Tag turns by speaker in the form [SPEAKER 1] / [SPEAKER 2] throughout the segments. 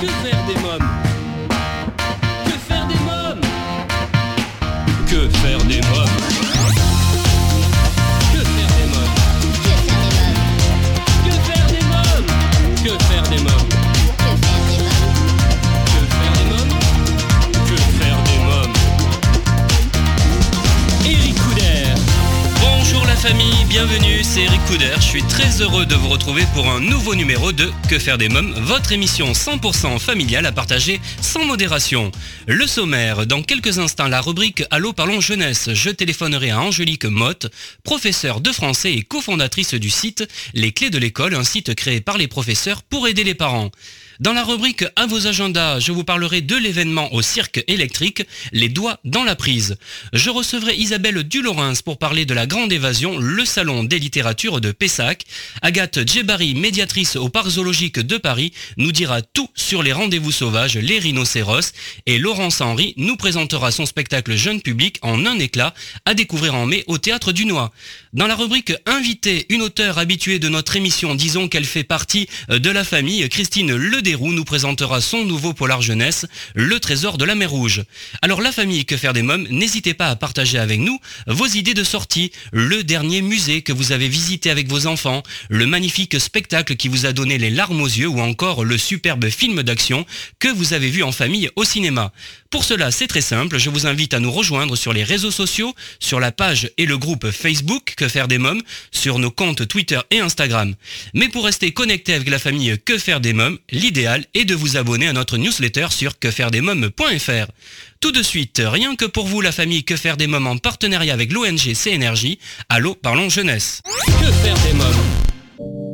[SPEAKER 1] Que faire des mômes Que faire des mômes Que faire des mômes Que faire des mômes Que faire des mômes Que faire des mômes Que faire des mômes Famille, bienvenue, c'est Eric Couder, je suis très heureux de vous retrouver pour un nouveau numéro de Que faire des mômes, votre émission 100% familiale à partager sans modération. Le sommaire, dans quelques instants, la rubrique Allô parlons jeunesse. Je téléphonerai à Angélique Motte, professeure de français et cofondatrice du site Les Clés de l'école, un site créé par les professeurs pour aider les parents. Dans la rubrique À vos agendas, je vous parlerai de l'événement au cirque électrique, Les doigts dans la prise. Je recevrai Isabelle Dulorens pour parler de la grande évasion, le salon des littératures de Pessac. Agathe Djebari, médiatrice au parc zoologique de Paris, nous dira tout sur les rendez-vous sauvages, les rhinocéros. Et Laurence Henry nous présentera son spectacle jeune public en un éclat à découvrir en mai au théâtre du Noix. Dans la rubrique Invité, une auteure habituée de notre émission, disons qu'elle fait partie de la famille, Christine Lederoux nous présentera son nouveau polar jeunesse, Le trésor de la mer Rouge. Alors la famille Que faire des mômes, n'hésitez pas à partager avec nous vos idées de sortie, le dernier musée que vous avez visité avec vos enfants, le magnifique spectacle qui vous a donné les larmes aux yeux ou encore le superbe film d'action que vous avez vu en famille au cinéma. Pour cela, c'est très simple, je vous invite à nous rejoindre sur les réseaux sociaux, sur la page et le groupe Facebook Que faire des mômes, sur nos comptes Twitter et Instagram. Mais pour rester connecté avec la famille Que faire des mômes, l'idéal est de vous abonner à notre newsletter sur quefairedesmômes.fr. Tout de suite, rien que pour vous la famille Que faire des mômes en partenariat avec l'ONG CNRJ, Allô parlons jeunesse. Que faire des mômes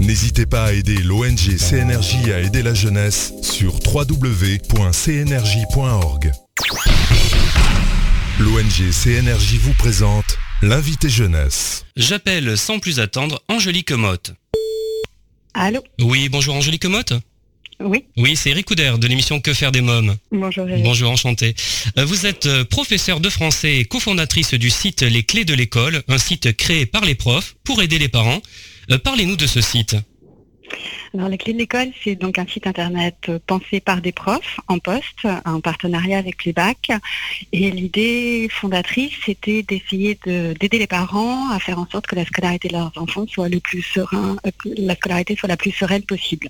[SPEAKER 2] N'hésitez pas à aider l'ONG CNRJ à aider la jeunesse sur www.cnrj.org. L'ONG CNRJ vous présente l'invité jeunesse.
[SPEAKER 1] J'appelle sans plus attendre Angélique Motte.
[SPEAKER 3] Allô?
[SPEAKER 1] Oui, bonjour Angélique Motte.
[SPEAKER 3] Oui,
[SPEAKER 1] Oui, c'est Eric Couder de l'émission Que faire des mômes.
[SPEAKER 3] bonjour. Eric.
[SPEAKER 1] Bonjour, enchanté. Euh, Vous êtes euh, professeure de français et cofondatrice du site Les Clés de l'école, un site créé par les profs pour aider les parents. Euh, Parlez-nous de ce site.
[SPEAKER 3] Alors, les clés de l'école, c'est donc un site internet euh, pensé par des profs en poste, en partenariat avec les bacs. Et l'idée fondatrice, c'était d'essayer de- d'aider les parents à faire en sorte que la scolarité de leurs enfants soit le plus serein, euh, que la scolarité soit la plus sereine possible.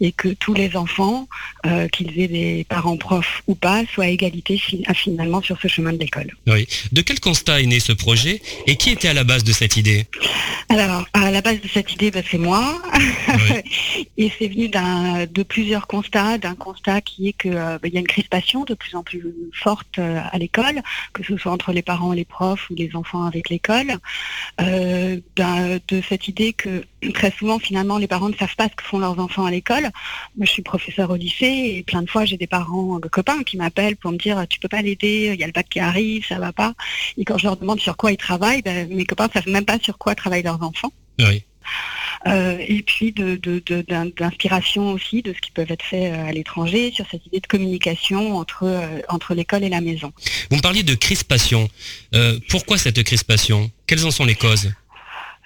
[SPEAKER 3] Et que tous les enfants, euh, qu'ils aient des parents profs ou pas, soient à égalité finalement sur ce chemin de l'école.
[SPEAKER 1] Oui. De quel constat est né ce projet et qui était à la base de cette idée?
[SPEAKER 3] Alors, à la base de cette idée, bah, c'est moi.
[SPEAKER 1] Oui.
[SPEAKER 3] Et c'est venu de plusieurs constats. D'un constat qui est qu'il y a une crispation de plus en plus forte euh, à l'école, que ce soit entre les parents et les profs ou les enfants avec l'école. Euh, de cette idée que très souvent, finalement, les parents ne savent pas ce que font leurs enfants à l'école. Moi, je suis professeur au lycée et plein de fois, j'ai des parents, euh, copains qui m'appellent pour me dire tu peux pas l'aider, il y a le bac qui arrive, ça va pas. Et quand je leur demande sur quoi ils travaillent, ben, mes copains savent même pas sur quoi travaillent leurs enfants. Euh, et puis d'inspiration aussi de ce qui peut être fait euh, à l'étranger sur cette idée de communication entre, euh, entre l'école et la maison.
[SPEAKER 1] Vous me parliez de crispation. Pourquoi cette crispation? Quelles en sont les causes?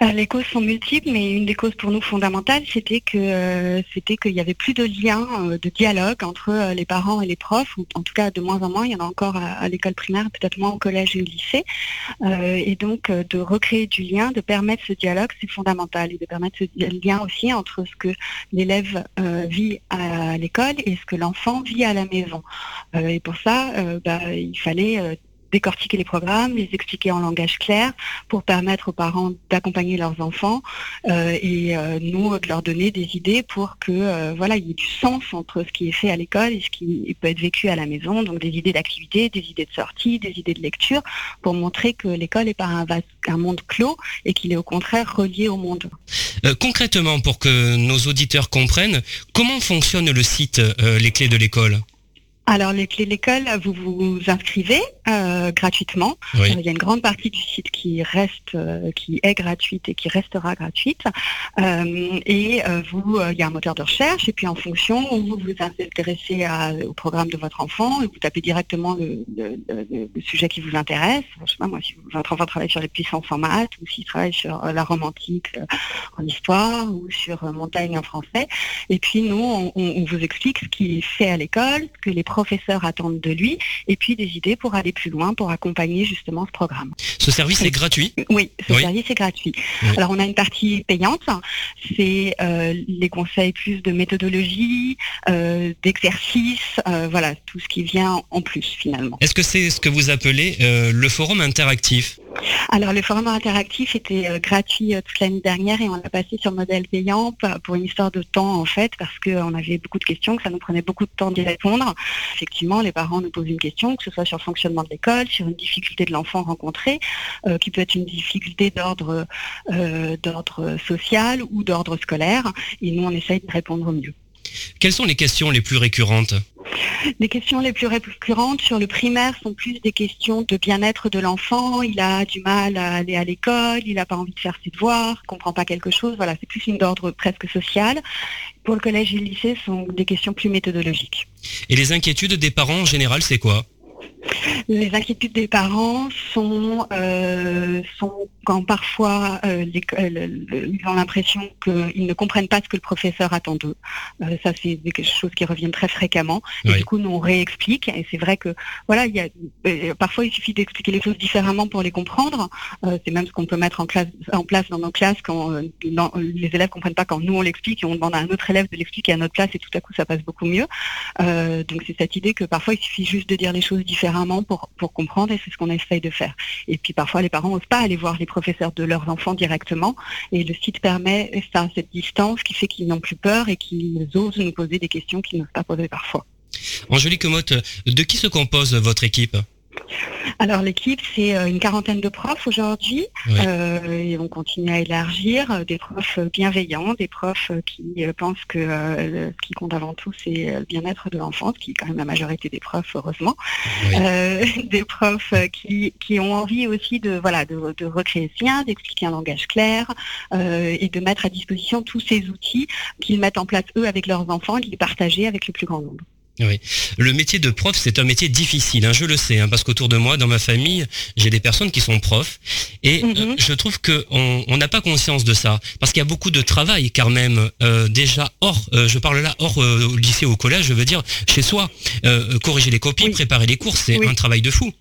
[SPEAKER 3] Les causes sont multiples, mais une des causes pour nous fondamentales, c'était que euh, c'était qu'il y avait plus de lien, euh, de dialogue entre euh, les parents et les profs, ou en tout cas de moins en moins. Il y en a encore à, l'école primaire, peut-être moins au collège et au lycée. Euh, et donc euh, de recréer du lien, de permettre ce dialogue, c'est fondamental, et de permettre ce lien aussi entre ce que l'élève euh, vit à l'école et ce que l'enfant vit à la maison. Euh, et pour ça, euh, bah, il fallait euh, décortiquer les programmes, les expliquer en langage clair pour permettre aux parents d'accompagner leurs enfants euh, et euh, nous de leur donner des idées pour que euh, voilà il y ait du sens entre ce qui est fait à l'école et ce qui peut être vécu à la maison donc des idées d'activité, des idées de sortie, des idées de lecture pour montrer que l'école n'est pas un, monde clos et qu'il est au contraire relié au monde.
[SPEAKER 1] Concrètement, pour que nos auditeurs comprennent, comment fonctionne le site Les Clés de l'école?
[SPEAKER 3] Alors les clés de l'école, vous vous inscrivez euh, gratuitement.
[SPEAKER 1] Oui.
[SPEAKER 3] Il y a une grande partie du site qui reste, euh, qui est gratuite et qui restera gratuite. Euh, et vous, il y a un moteur de recherche et puis en fonction, vous vous intéressez à- au programme de votre enfant et vous tapez directement le, le- le- le sujet qui vous intéresse. Je sais pas moi, si votre enfant travaille sur les puissances en maths ou s'il travaille sur la Rome antique en histoire ou sur montagne en français. Et puis nous, on, on- on vous explique ce qu'il fait à l'école, ce que les professeurs attendent de lui, et puis des idées pour aller plus loin, pour accompagner justement ce programme.
[SPEAKER 1] Ce service est gratuit?
[SPEAKER 3] Oui, ce
[SPEAKER 1] Oui.
[SPEAKER 3] service est gratuit.
[SPEAKER 1] Oui.
[SPEAKER 3] Alors on a une partie payante, c'est euh, les conseils plus de méthodologie, euh, d'exercice, euh, voilà, tout ce qui vient en plus finalement.
[SPEAKER 1] Est-ce que c'est ce que vous appelez euh, le forum interactif?
[SPEAKER 3] Alors le forum interactif était euh, gratuit euh, toute l'année dernière et on l'a passé sur modèle payant pa- pour une histoire de temps en fait parce qu'on avait beaucoup de questions, que ça nous prenait beaucoup de temps d'y répondre. Effectivement, les parents nous posent une question, que ce soit sur le fonctionnement de l'école, sur une difficulté de l'enfant rencontré, euh, qui peut être une difficulté euh, d'ordre social ou d'ordre scolaire et nous on essaye de répondre au mieux.
[SPEAKER 1] Quelles sont les questions les plus récurrentes
[SPEAKER 3] Les questions les plus récurrentes sur le primaire sont plus des questions de bien-être de l'enfant. Il a du mal à aller à l'école, il n'a pas envie de faire ses devoirs, comprend pas quelque chose. Voilà, c'est plus une d'ordre presque social. Pour le collège et le lycée, ce sont des questions plus méthodologiques.
[SPEAKER 1] Et les inquiétudes des parents en général, c'est quoi?
[SPEAKER 3] Les inquiétudes des parents sont, euh, sont quand parfois euh, ils ont l'impression qu'ils ne comprennent pas ce que le professeur attend d'eux. Euh, ça, c'est des choses qui reviennent très fréquemment. Et
[SPEAKER 1] Oui.
[SPEAKER 3] du coup, nous, on réexplique. Et c'est vrai que, voilà, il y a, parfois, il suffit d'expliquer les choses différemment pour les comprendre. C'est même ce qu'on peut mettre en, classe, en place dans nos classes quand dans- les élèves comprennent pas quand nous, on l'explique et on demande à un autre élève de l'expliquer à notre place et tout à coup, ça passe beaucoup mieux. Donc, c'est cette idée que parfois, il suffit juste de dire les choses différemment pour, comprendre et c'est ce qu'on essaye de faire. Et puis, parfois, les parents n'osent pas aller voir les professeurs de leurs enfants directement et le site permet cette distance qui fait qu'ils n'ont plus peur et qu'ils osent nous poser des questions qu'ils n'osent pas poser parfois.
[SPEAKER 1] Angélique Motte, de qui se compose votre équipe?
[SPEAKER 3] Alors l'équipe, c'est euh, une quarantaine de profs aujourd'hui
[SPEAKER 1] Oui.
[SPEAKER 3] euh, et on continue à élargir, euh, des profs bienveillants, des profs qui pensent que euh, ce qui compte avant tout, c'est le bien-être de l'enfant, ce qui est quand même la majorité des profs, heureusement.
[SPEAKER 1] Oui.
[SPEAKER 3] Euh, des profs qui, qui ont envie aussi de, voilà, de, de recréer ce lien, d'expliquer un langage clair et de mettre à disposition tous ces outils qu'ils mettent en place eux avec leurs enfants et de les partager avec le plus grand nombre.
[SPEAKER 1] Le métier de prof, c'est un métier difficile, hein, je le sais, hein, parce qu'autour de moi, dans ma famille, j'ai des personnes qui sont profs, et
[SPEAKER 3] Mhm.
[SPEAKER 1] euh, je trouve que on on n'a pas conscience de ça, parce qu'il y a beaucoup de travail, car même euh, déjà hors, euh, je parle là hors euh, au lycée, au collège, je veux dire chez soi, Euh, corriger les copies,
[SPEAKER 3] Oui.
[SPEAKER 1] préparer les cours, c'est
[SPEAKER 3] Oui.
[SPEAKER 1] un travail de fou.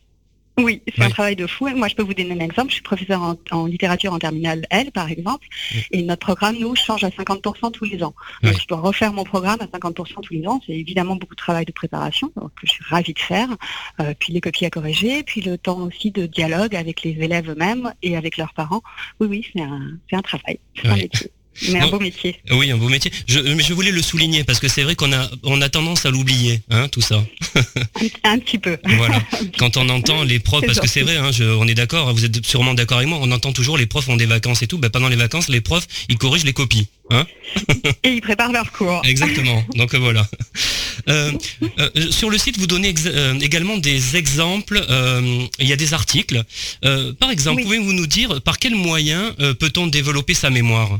[SPEAKER 3] Oui, c'est
[SPEAKER 1] Oui.
[SPEAKER 3] un travail de fou. Moi, je peux vous donner un exemple. Je suis professeur en, en littérature en terminale L, par exemple,
[SPEAKER 1] Oui.
[SPEAKER 3] et notre programme, nous, change à 50% tous les ans.
[SPEAKER 1] Oui.
[SPEAKER 3] Donc, je dois refaire mon programme à 50% tous les ans. C'est évidemment beaucoup de travail de préparation, donc, que je suis ravie de faire. Euh, puis les copies à corriger, puis le temps aussi de dialogue avec les élèves eux-mêmes et avec leurs parents. Oui, oui, c'est un, c'est un travail. C'est un métier. Mais un beau métier.
[SPEAKER 1] Oui, un beau métier. Je, mais je voulais le souligner parce que c'est vrai qu'on a, on a tendance à l'oublier, hein, tout ça.
[SPEAKER 3] Un, un petit peu.
[SPEAKER 1] Voilà. Quand on entend les profs, parce que c'est vrai, hein, je- on est d'accord, vous êtes sûrement d'accord avec moi, on entend toujours les profs ont des vacances et tout. Ben, pendant les vacances, les profs, ils corrigent les copies. Hein
[SPEAKER 3] Et ils préparent leur cours.
[SPEAKER 1] Exactement. Donc euh, voilà. Euh, euh, sur le site, vous donnez euh, également des exemples. Il y a des articles. Par exemple,
[SPEAKER 3] Oui.
[SPEAKER 1] pouvez-vous nous dire par quels moyens euh, peut-on développer sa mémoire?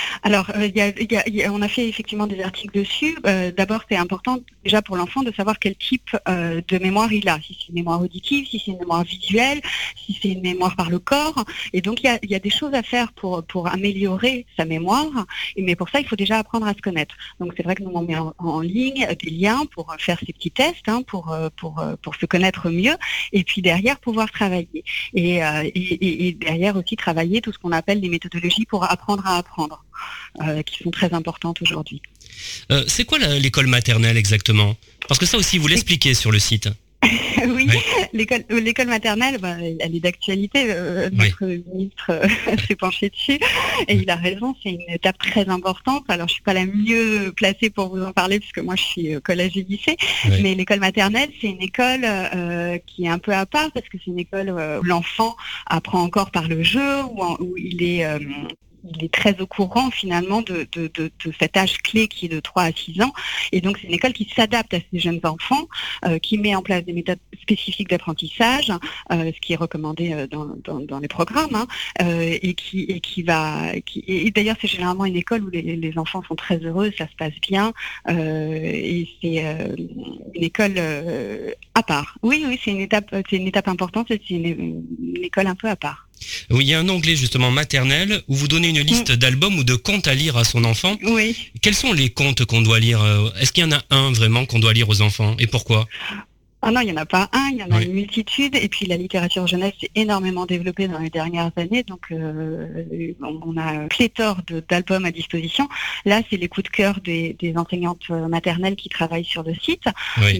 [SPEAKER 3] Alors, euh, y a- y a- y a- on a fait effectivement des articles dessus. Euh, D'abord, c'est important déjà pour l'enfant de savoir quel type euh, de mémoire il a. Si c'est une mémoire auditive, si c'est une mémoire visuelle, si c'est une mémoire par le corps. Et donc, il y a, des choses à faire pour, pour améliorer sa mémoire. Mais pour ça, il faut déjà apprendre à se connaître. Donc, c'est vrai que nous, on met en, ligne des liens pour faire ces petits tests, hein, pour, euh, pour, euh, pour se connaître mieux. Et puis derrière, pouvoir travailler. Et, euh, et- et derrière aussi travailler tout ce qu'on appelle les méthodologies pour apprendre à apprendre euh, qui sont très importantes aujourd'hui.
[SPEAKER 1] Euh, C'est quoi l'école maternelle exactement? Parce que ça aussi, vous l'expliquez sur le site.
[SPEAKER 3] oui,
[SPEAKER 1] Oui.
[SPEAKER 3] l'école euh, maternelle, bah, elle est d'actualité. euh,
[SPEAKER 1] Oui.
[SPEAKER 3] notre ministre euh, s'est penché dessus et il a raison. C'est une étape très importante. Alors, je suis pas la mieux placée pour vous en parler puisque moi, je suis euh, collège et lycée.
[SPEAKER 1] Oui.
[SPEAKER 3] Mais l'école maternelle, c'est une école qui est un peu à part parce que c'est une école où l'enfant apprend encore par le jeu, où, en- où il est il est très au courant finalement de, de, cet âge clé qui est de 3 à 6 ans. Et donc c'est une école qui s'adapte à ces jeunes enfants, euh, qui met en place des méthodes spécifiques d'apprentissage, euh, ce qui est recommandé euh, dans, les programmes, hein, et, qui, va... Qui, et d'ailleurs c'est généralement une école où les, enfants sont très heureux, ça se passe bien, et c'est une école à part. Oui, oui, c'est une étape, c'est une étape importante, c'est une école un peu à part.
[SPEAKER 1] Oui, il y a un onglet justement maternel où vous donnez une liste mm. d'albums ou de contes à lire à son enfant.
[SPEAKER 3] Oui.
[SPEAKER 1] Quels sont les contes qu'on doit lire euh, Est-ce qu'il y en a un vraiment qu'on doit lire aux enfants et pourquoi?
[SPEAKER 3] Ah non, il n'y en a pas un, il y en a une multitude. Et puis la littérature jeunesse s'est énormément développée dans les dernières années. Donc euh, on a pléthore d'albums à disposition. Là, c'est les coups de cœur des, enseignantes maternelles qui travaillent sur le site.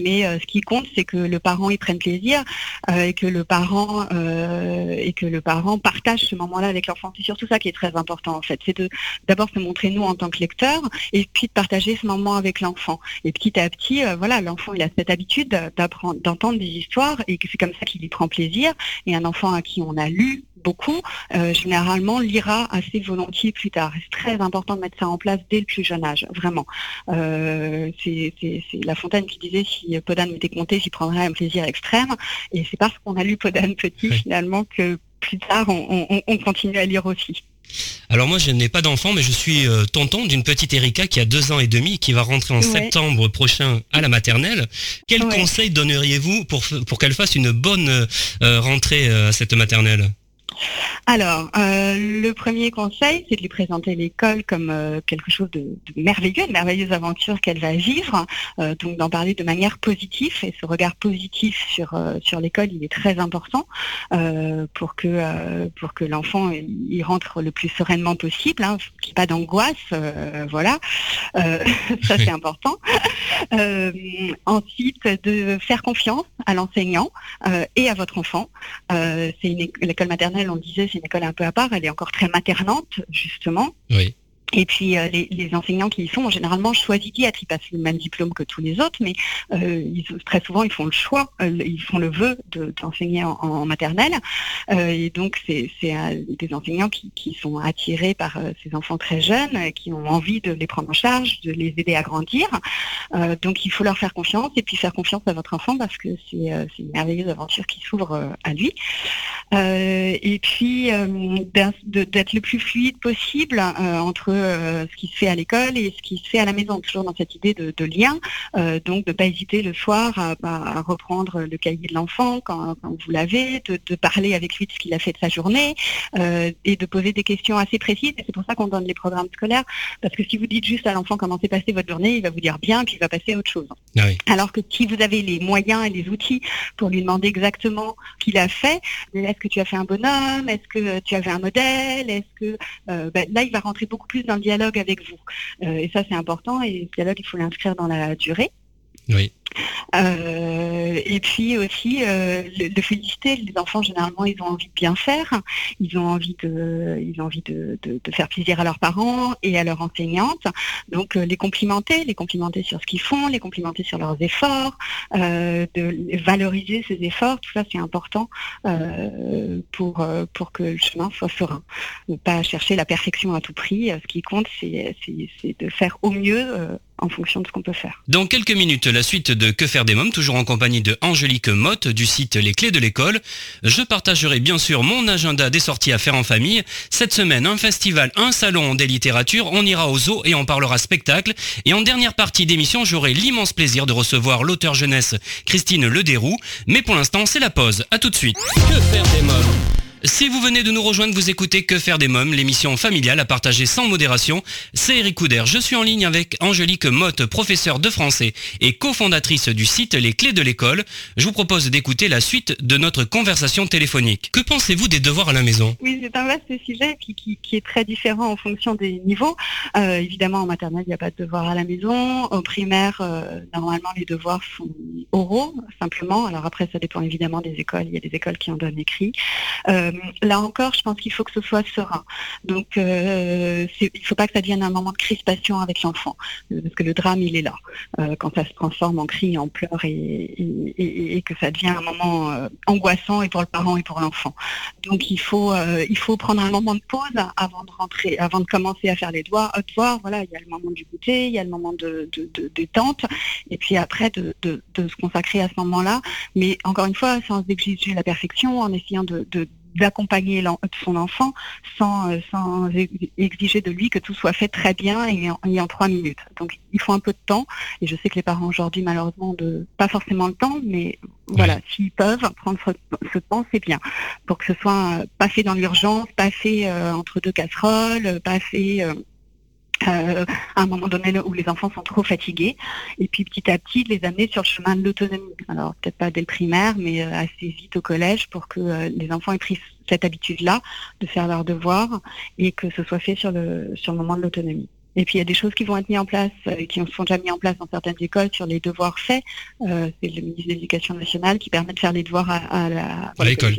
[SPEAKER 3] Mais euh, ce qui compte, c'est que le parent y prenne plaisir euh, et que le parent et que le parent partage ce moment-là avec l'enfant. C'est surtout ça qui est très important en fait. C'est de d'abord se montrer nous en tant que lecteurs et puis de partager ce moment avec l'enfant. Et petit à petit, voilà, l'enfant il a cette habitude d'apprendre d'entendre des histoires et que c'est comme ça qu'il y prend plaisir. Et un enfant à qui on a lu beaucoup, euh, généralement lira assez volontiers plus tard. C'est très important de mettre ça en place dès le plus jeune âge, vraiment. Euh, c'est La Fontaine qui disait si Podane m'était compté, j'y prendrais un plaisir extrême. Et c'est parce qu'on a lu Podane petit finalement que plus tard on continue à lire aussi.
[SPEAKER 1] Alors moi je n'ai pas d'enfant mais je suis euh, tonton d'une petite Erika qui a deux ans et demi qui va rentrer en septembre prochain à la maternelle. Quel conseil donneriez-vous pour, pour qu'elle fasse une bonne euh, rentrée euh, à cette maternelle?
[SPEAKER 3] Alors, euh, le premier conseil, c'est de lui présenter l'école comme euh, quelque chose de, merveilleux, une merveilleuse aventure qu'elle va vivre, euh, donc d'en parler de manière positive. Et ce regard positif sur, sur l'école, il est très important pour que, que l'enfant y rentre le plus sereinement possible, hein, qu'il n'y ait pas d'angoisse, voilà, ça c'est important. ensuite, de faire confiance à l'enseignant et à votre enfant. c'est une l'école maternelle, on disait, c'est une école un peu à part, elle est encore très maternante, justement.
[SPEAKER 1] Oui.
[SPEAKER 3] Et puis euh, les, enseignants qui y sont ont généralement choisi d'y être. Ils passent le même diplôme que tous les autres, mais euh, très souvent ils font le choix, euh, ils font le vœu d'enseigner en, maternelle. et donc c'est des enseignants qui, sont attirés par ces enfants très jeunes, qui ont envie de les prendre en charge, de les aider à grandir. donc il faut leur faire confiance et puis faire confiance à votre enfant parce que c'est une merveilleuse aventure qui s'ouvre à lui. et puis d'être le plus fluide possible entre euh, ce qui se fait à l'école et ce qui se fait à la maison, toujours dans cette idée de, lien. Euh, donc de ne pas hésiter le soir à, reprendre le cahier de l'enfant quand, vous l'avez, de, parler avec lui de ce qu'il a fait de sa journée euh, et de poser des questions assez précises. C'est pour ça qu'on donne les programmes scolaires, parce que si vous dites juste à l'enfant comment s'est passé votre journée, il va vous dire bien, puis il va passer à autre chose.
[SPEAKER 1] Ah
[SPEAKER 3] Alors que si vous avez les moyens et les outils pour lui demander exactement ce qu'il a fait, est-ce que tu as fait un bonhomme, est-ce que tu avais un modèle, est-ce que ben, là il va rentrer beaucoup plus dans dialogue avec vous. Euh, et ça, c'est important. Et ce dialogue, il faut l'inscrire dans la durée.
[SPEAKER 1] Oui.
[SPEAKER 3] Euh, et puis aussi euh, le, féliciter. Les enfants généralement ils ont envie de bien faire, ils ont envie de, ils ont envie de, faire plaisir à leurs parents et à leurs enseignantes. Donc les complimenter, les complimenter sur ce qu'ils font, les complimenter sur leurs efforts, de valoriser ces efforts. Tout ça c'est important pour pour que le chemin soit serein. Ne pas chercher la perfection à tout prix. Ce qui compte c'est de faire au mieux en fonction de ce qu'on peut faire.
[SPEAKER 1] Dans quelques minutes, la suite de Que faire des mômes, toujours en compagnie de Angélique Motte du site Les Clés de l'école. Je partagerai bien sûr mon agenda des sorties à faire en famille. Cette semaine, un festival, un salon des littératures, on ira au zoo et on parlera spectacle. Et en dernière partie d'émission, j'aurai l'immense plaisir de recevoir l'auteur jeunesse Christine Lederoux. Mais pour l'instant, c'est la pause. À tout de suite. Que faire des mômes? Si vous venez de nous rejoindre, vous écoutez Que faire des mômes, l'émission familiale à partager sans modération. C'est Eric Couder. Je suis en ligne avec Angélique Motte, professeure de français et cofondatrice du site Les Clés de l'école. Je vous propose d'écouter la suite de notre conversation téléphonique. Que pensez-vous des devoirs à la maison?
[SPEAKER 3] Oui, c'est un vaste sujet qui, est très différent en fonction des niveaux. Euh, évidemment, en maternelle, il n'y a pas de devoirs à la maison. Au primaire, euh, normalement, les devoirs sont oraux, simplement. Alors après, ça dépend évidemment des écoles. Il y a des écoles qui en donnent écrit. Euh, là encore, je pense qu'il faut que ce soit serein. Donc, euh, il ne faut pas que ça devienne un moment de crispation avec l'enfant, parce que le drame, il est là. quand ça se transforme en cri, en pleurs, et, que ça devient un moment angoissant et pour le parent et pour l'enfant. Donc, il faut, il faut prendre un moment de pause avant de rentrer, avant de commencer à faire les devoirs. voilà, il y a le moment du goûter, il y a le moment de, détente, et puis après de, se consacrer à ce moment-là. Mais encore une fois, sans exiger la perfection, en essayant de, d'accompagner son enfant sans, euh, sans, exiger de lui que tout soit fait très bien et en, trois minutes. Donc il faut un peu de temps et je sais que les parents aujourd'hui malheureusement de pas forcément le temps, mais voilà, s'ils peuvent prendre ce, temps, c'est bien pour que ce soit euh, pas fait dans l'urgence, pas fait euh, entre deux casseroles, pas fait euh, à un moment donné où les enfants sont trop fatigués, et puis petit à petit les amener sur le chemin de l'autonomie. Alors peut-être pas dès le primaire, mais euh, assez vite au collège pour que euh, les enfants aient pris cette habitude-là de faire leurs devoirs et que ce soit fait sur le, sur le moment de l'autonomie. Et puis il y a des choses qui vont être mises en place, euh, qui sont déjà mises en place dans certaines écoles sur les devoirs faits. Euh, c'est le ministre de l'Éducation nationale qui permet de faire les devoirs à,
[SPEAKER 1] la, l'école.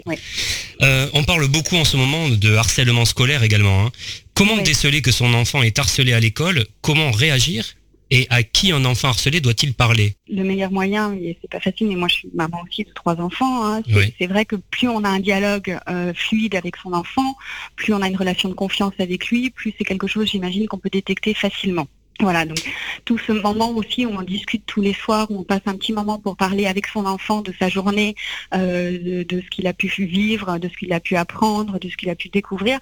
[SPEAKER 1] Euh, on parle beaucoup en ce moment de harcèlement scolaire également. Hein. Comment déceler que son enfant est harcelé à l'école? Comment réagir? Et à qui un enfant harcelé doit-il parler?
[SPEAKER 3] Le meilleur moyen, et c'est pas facile, mais moi je suis maman aussi de trois enfants, hein, c'est vrai que plus on a un dialogue euh, fluide avec son enfant, plus on a une relation de confiance avec lui, plus c'est quelque chose, j'imagine, qu'on peut détecter facilement. Voilà, donc tout ce moment aussi où on discute tous les soirs, où on passe un petit moment pour parler avec son enfant de sa journée, euh, de, ce qu'il a pu vivre, de ce qu'il a pu apprendre, de ce qu'il a pu découvrir,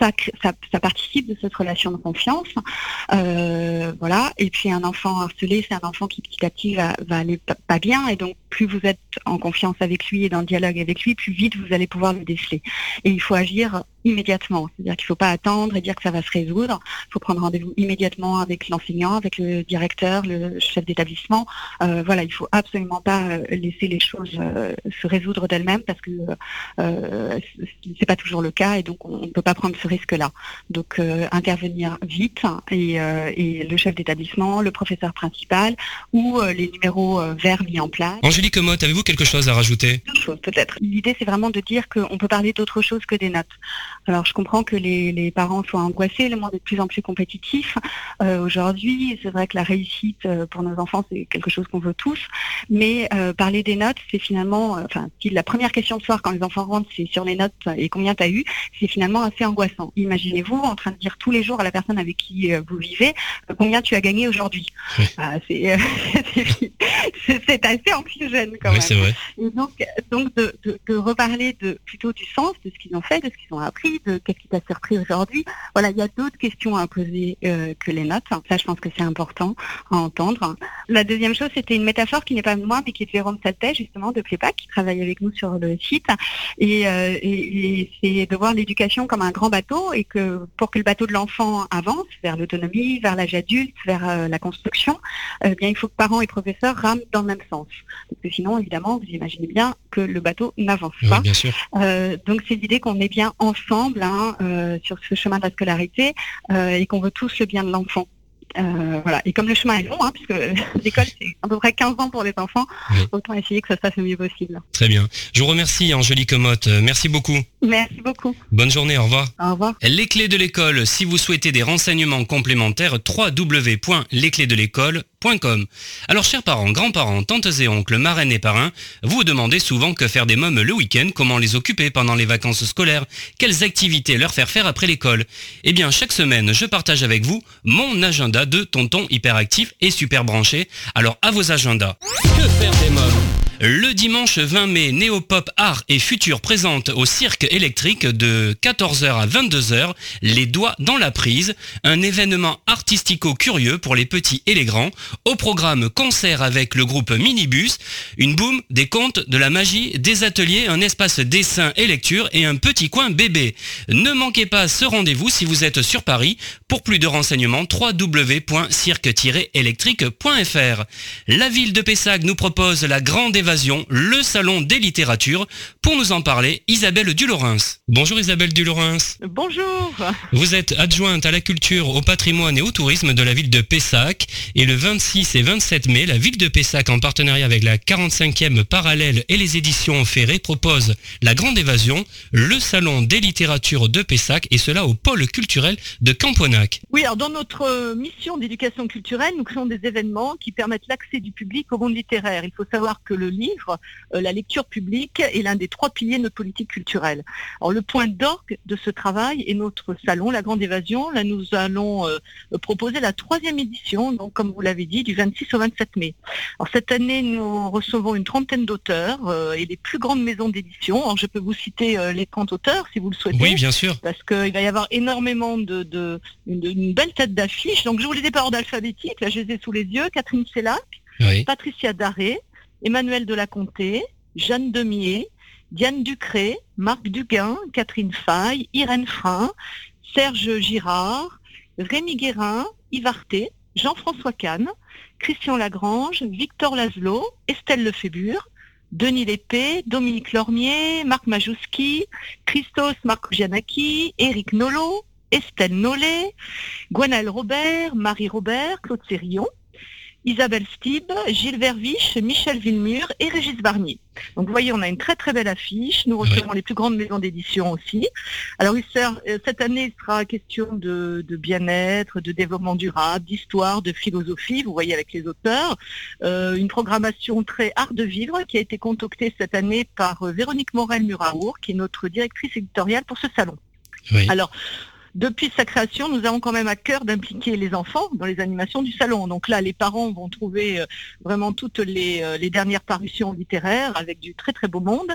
[SPEAKER 3] ça, ça, participe de cette relation de confiance. Euh, voilà, et puis un enfant harcelé, c'est un enfant qui petit à petit va, va aller pas bien, et donc plus vous êtes en confiance avec lui et dans le dialogue avec lui, plus vite vous allez pouvoir le déceler. Et il faut agir immédiatement. C'est-à-dire qu'il ne faut pas attendre et dire que ça va se résoudre. Il faut prendre rendez-vous immédiatement avec l'enseignant, avec le directeur, le chef d'établissement. Euh, voilà, il ne faut absolument pas euh, laisser les choses euh, se résoudre d'elles-mêmes parce que euh, c'est pas toujours le cas et donc on ne peut pas prendre ce risque-là. Donc intervenir vite et, et, le chef d'établissement, le professeur principal ou les numéros verts mis en place.
[SPEAKER 1] Avez-vous quelque chose à rajouter?
[SPEAKER 3] Peut-être. L'idée c'est vraiment de dire qu'on peut parler d'autre chose que des notes. Alors je comprends que les, parents soient angoissés, le monde est de plus en plus compétitif. Euh, aujourd'hui, c'est vrai que la réussite euh, pour nos enfants, c'est quelque chose qu'on veut tous. Mais euh, parler des notes, c'est finalement, enfin, si la première question de soir quand les enfants rentrent, c'est sur les notes et combien tu as eu, c'est finalement assez angoissant. Imaginez-vous en train de dire tous les jours à la personne avec qui vous vivez combien tu as gagné aujourd'hui. Ah, c'est assez anxiogène quand même.
[SPEAKER 1] Vrai.
[SPEAKER 3] donc, donc de, de reparler de, plutôt du sens de ce qu'ils ont fait, de ce qu'ils ont appris de qu'est-ce qui t'a surpris aujourd'hui. Voilà, il y a d'autres questions à poser euh, que les notes. Ça, je pense que c'est important à entendre. La deuxième chose, c'était une métaphore qui n'est pas de moi, mais qui est de Jérôme Saltet, justement, de Plépac, qui travaille avec nous sur le site. Euh, et, c'est de voir l'éducation comme un grand bateau et que pour que le bateau de l'enfant avance vers l'autonomie, vers l'âge adulte, vers euh, la construction, eh bien, il faut que parents et professeurs rament dans le même sens. Parce que sinon, évidemment, vous imaginez bien que le bateau n'avance pas.
[SPEAKER 1] bien sûr.
[SPEAKER 3] donc, c'est l'idée qu'on est bien ensemble Hein, euh, sur ce chemin de la scolarité euh, et qu'on veut tous le bien de l'enfant. Euh, voilà. Et comme le chemin est long, hein, puisque l'école c'est à peu près 15 ans pour les enfants, autant essayer que ça se fasse le mieux possible.
[SPEAKER 1] Très bien. Je vous remercie Angélique Motte. Merci beaucoup.
[SPEAKER 3] Merci beaucoup.
[SPEAKER 1] Bonne journée, au revoir.
[SPEAKER 3] Au revoir.
[SPEAKER 1] Les clés de l'école, si vous souhaitez des renseignements complémentaires, www.lesclésdelécole.com. Alors chers parents, grands-parents, tantes et oncles, marraines et parrains, vous vous demandez souvent que faire des mômes le week-end, comment les occuper pendant les vacances scolaires, quelles activités leur faire faire après l'école. Eh bien chaque semaine, je partage avec vous mon agenda de tonton hyperactif et super branché. Alors à vos agendas. Que faire des mômes? Le dimanche 20 mai, Néopop Art et Futur présente au Cirque électrique de 14h à 22h Les Doigts dans la prise, un événement artistico-curieux pour les petits et les grands. Au programme concert avec le groupe Minibus, une boum, des contes, de la magie, des ateliers, un espace dessin et lecture et un petit coin bébé. Ne manquez pas ce rendez-vous si vous êtes sur Paris. Pour plus de renseignements, www.cirque-électrique.fr. La ville de Pessac nous propose la grande évaluation Évasion, le salon des littératures. Pour nous en parler, Isabelle Dulorens. Bonjour Isabelle Dulorens.
[SPEAKER 4] Bonjour.
[SPEAKER 1] Vous êtes adjointe à la culture, au patrimoine et au tourisme de la ville de Pessac. Et le 26 et 27 mai, la ville de Pessac, en partenariat avec la 45e Parallèle et les éditions Ferré, propose La Grande Évasion, le salon des littératures de Pessac, et cela au pôle culturel de Camponac.
[SPEAKER 4] Oui, alors dans notre mission d'éducation culturelle, nous créons des événements qui permettent l'accès du public au monde littéraire. Il faut savoir que le livre, euh, la lecture publique, est l'un des trois piliers de notre politique culturelle. Alors le point d'orgue de ce travail est notre salon, la Grande Évasion. Là, nous allons euh, proposer la troisième édition, donc comme vous l'avez dit, du 26 au 27 mai. Alors cette année, nous recevons une trentaine d'auteurs et les plus grandes maisons d'édition. Alors je peux vous citer les 30 auteurs si vous le souhaitez.
[SPEAKER 1] Oui, bien sûr.
[SPEAKER 4] Parce qu'il va y avoir énormément de, de une, belle tête d'affiche. Donc je vous les ai par ordre alphabétique. Là, je les ai sous les yeux. Catherine Sellac, Patricia Daré, Emmanuel de la Comté, Jeanne Demier, Diane Ducré, Marc Duguin, Catherine Fay, Irène Frein, Serge Girard, Rémi Guérin, Yvarté, Jean-François Kahn, Christian Lagrange, Victor Laszlo, Estelle Lefébure, Denis Lépée, Dominique Lormier, Marc Majouski, Christos Marcogianaki, Éric Nolot, Estelle Nollet, Gwenaëlle Robert, Marie Robert, Claude Sérillon, Isabelle Stib, Gilles Verviche, Michel Villemur et Régis Barnier. Donc vous voyez, on a une très très belle affiche. Nous recevons les plus grandes maisons d'édition aussi. Alors euh, cette année, il sera question de, bien-être, de développement durable, d'histoire, de philosophie. Vous voyez avec les auteurs. Euh, une programmation très art de vivre qui a été concoctée cette année par euh, Véronique Morel-Muraour, qui est notre directrice éditoriale pour ce salon. Alors, depuis sa création, nous avons quand même à cœur d'impliquer les enfants dans les animations du salon. Donc là, les parents vont trouver euh, vraiment toutes euh, les, dernières parutions littéraires avec du très très beau monde,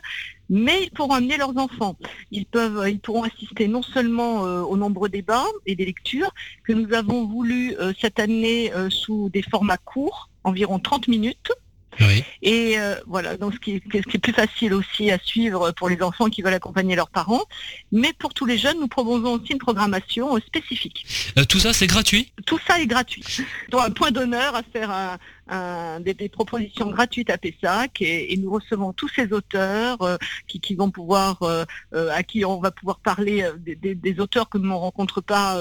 [SPEAKER 4] mais ils pourront amener leurs enfants. Ils peuvent, ils pourront assister non seulement euh, aux nombreux débats et des lectures que nous avons voulu cette année sous des formats courts, environ 30 minutes et euh, voilà, donc ce qui, est, plus facile aussi à suivre pour les enfants qui veulent accompagner leurs parents. Mais pour tous les jeunes, nous proposons aussi une programmation euh, spécifique.
[SPEAKER 1] Euh, tout ça, c'est gratuit?
[SPEAKER 4] Tout ça est gratuit. Donc un point d'honneur à faire un, des, propositions gratuites à Pessac et, nous recevons tous ces auteurs qui, vont pouvoir, à qui on va pouvoir parler des, auteurs que nous ne rencontre pas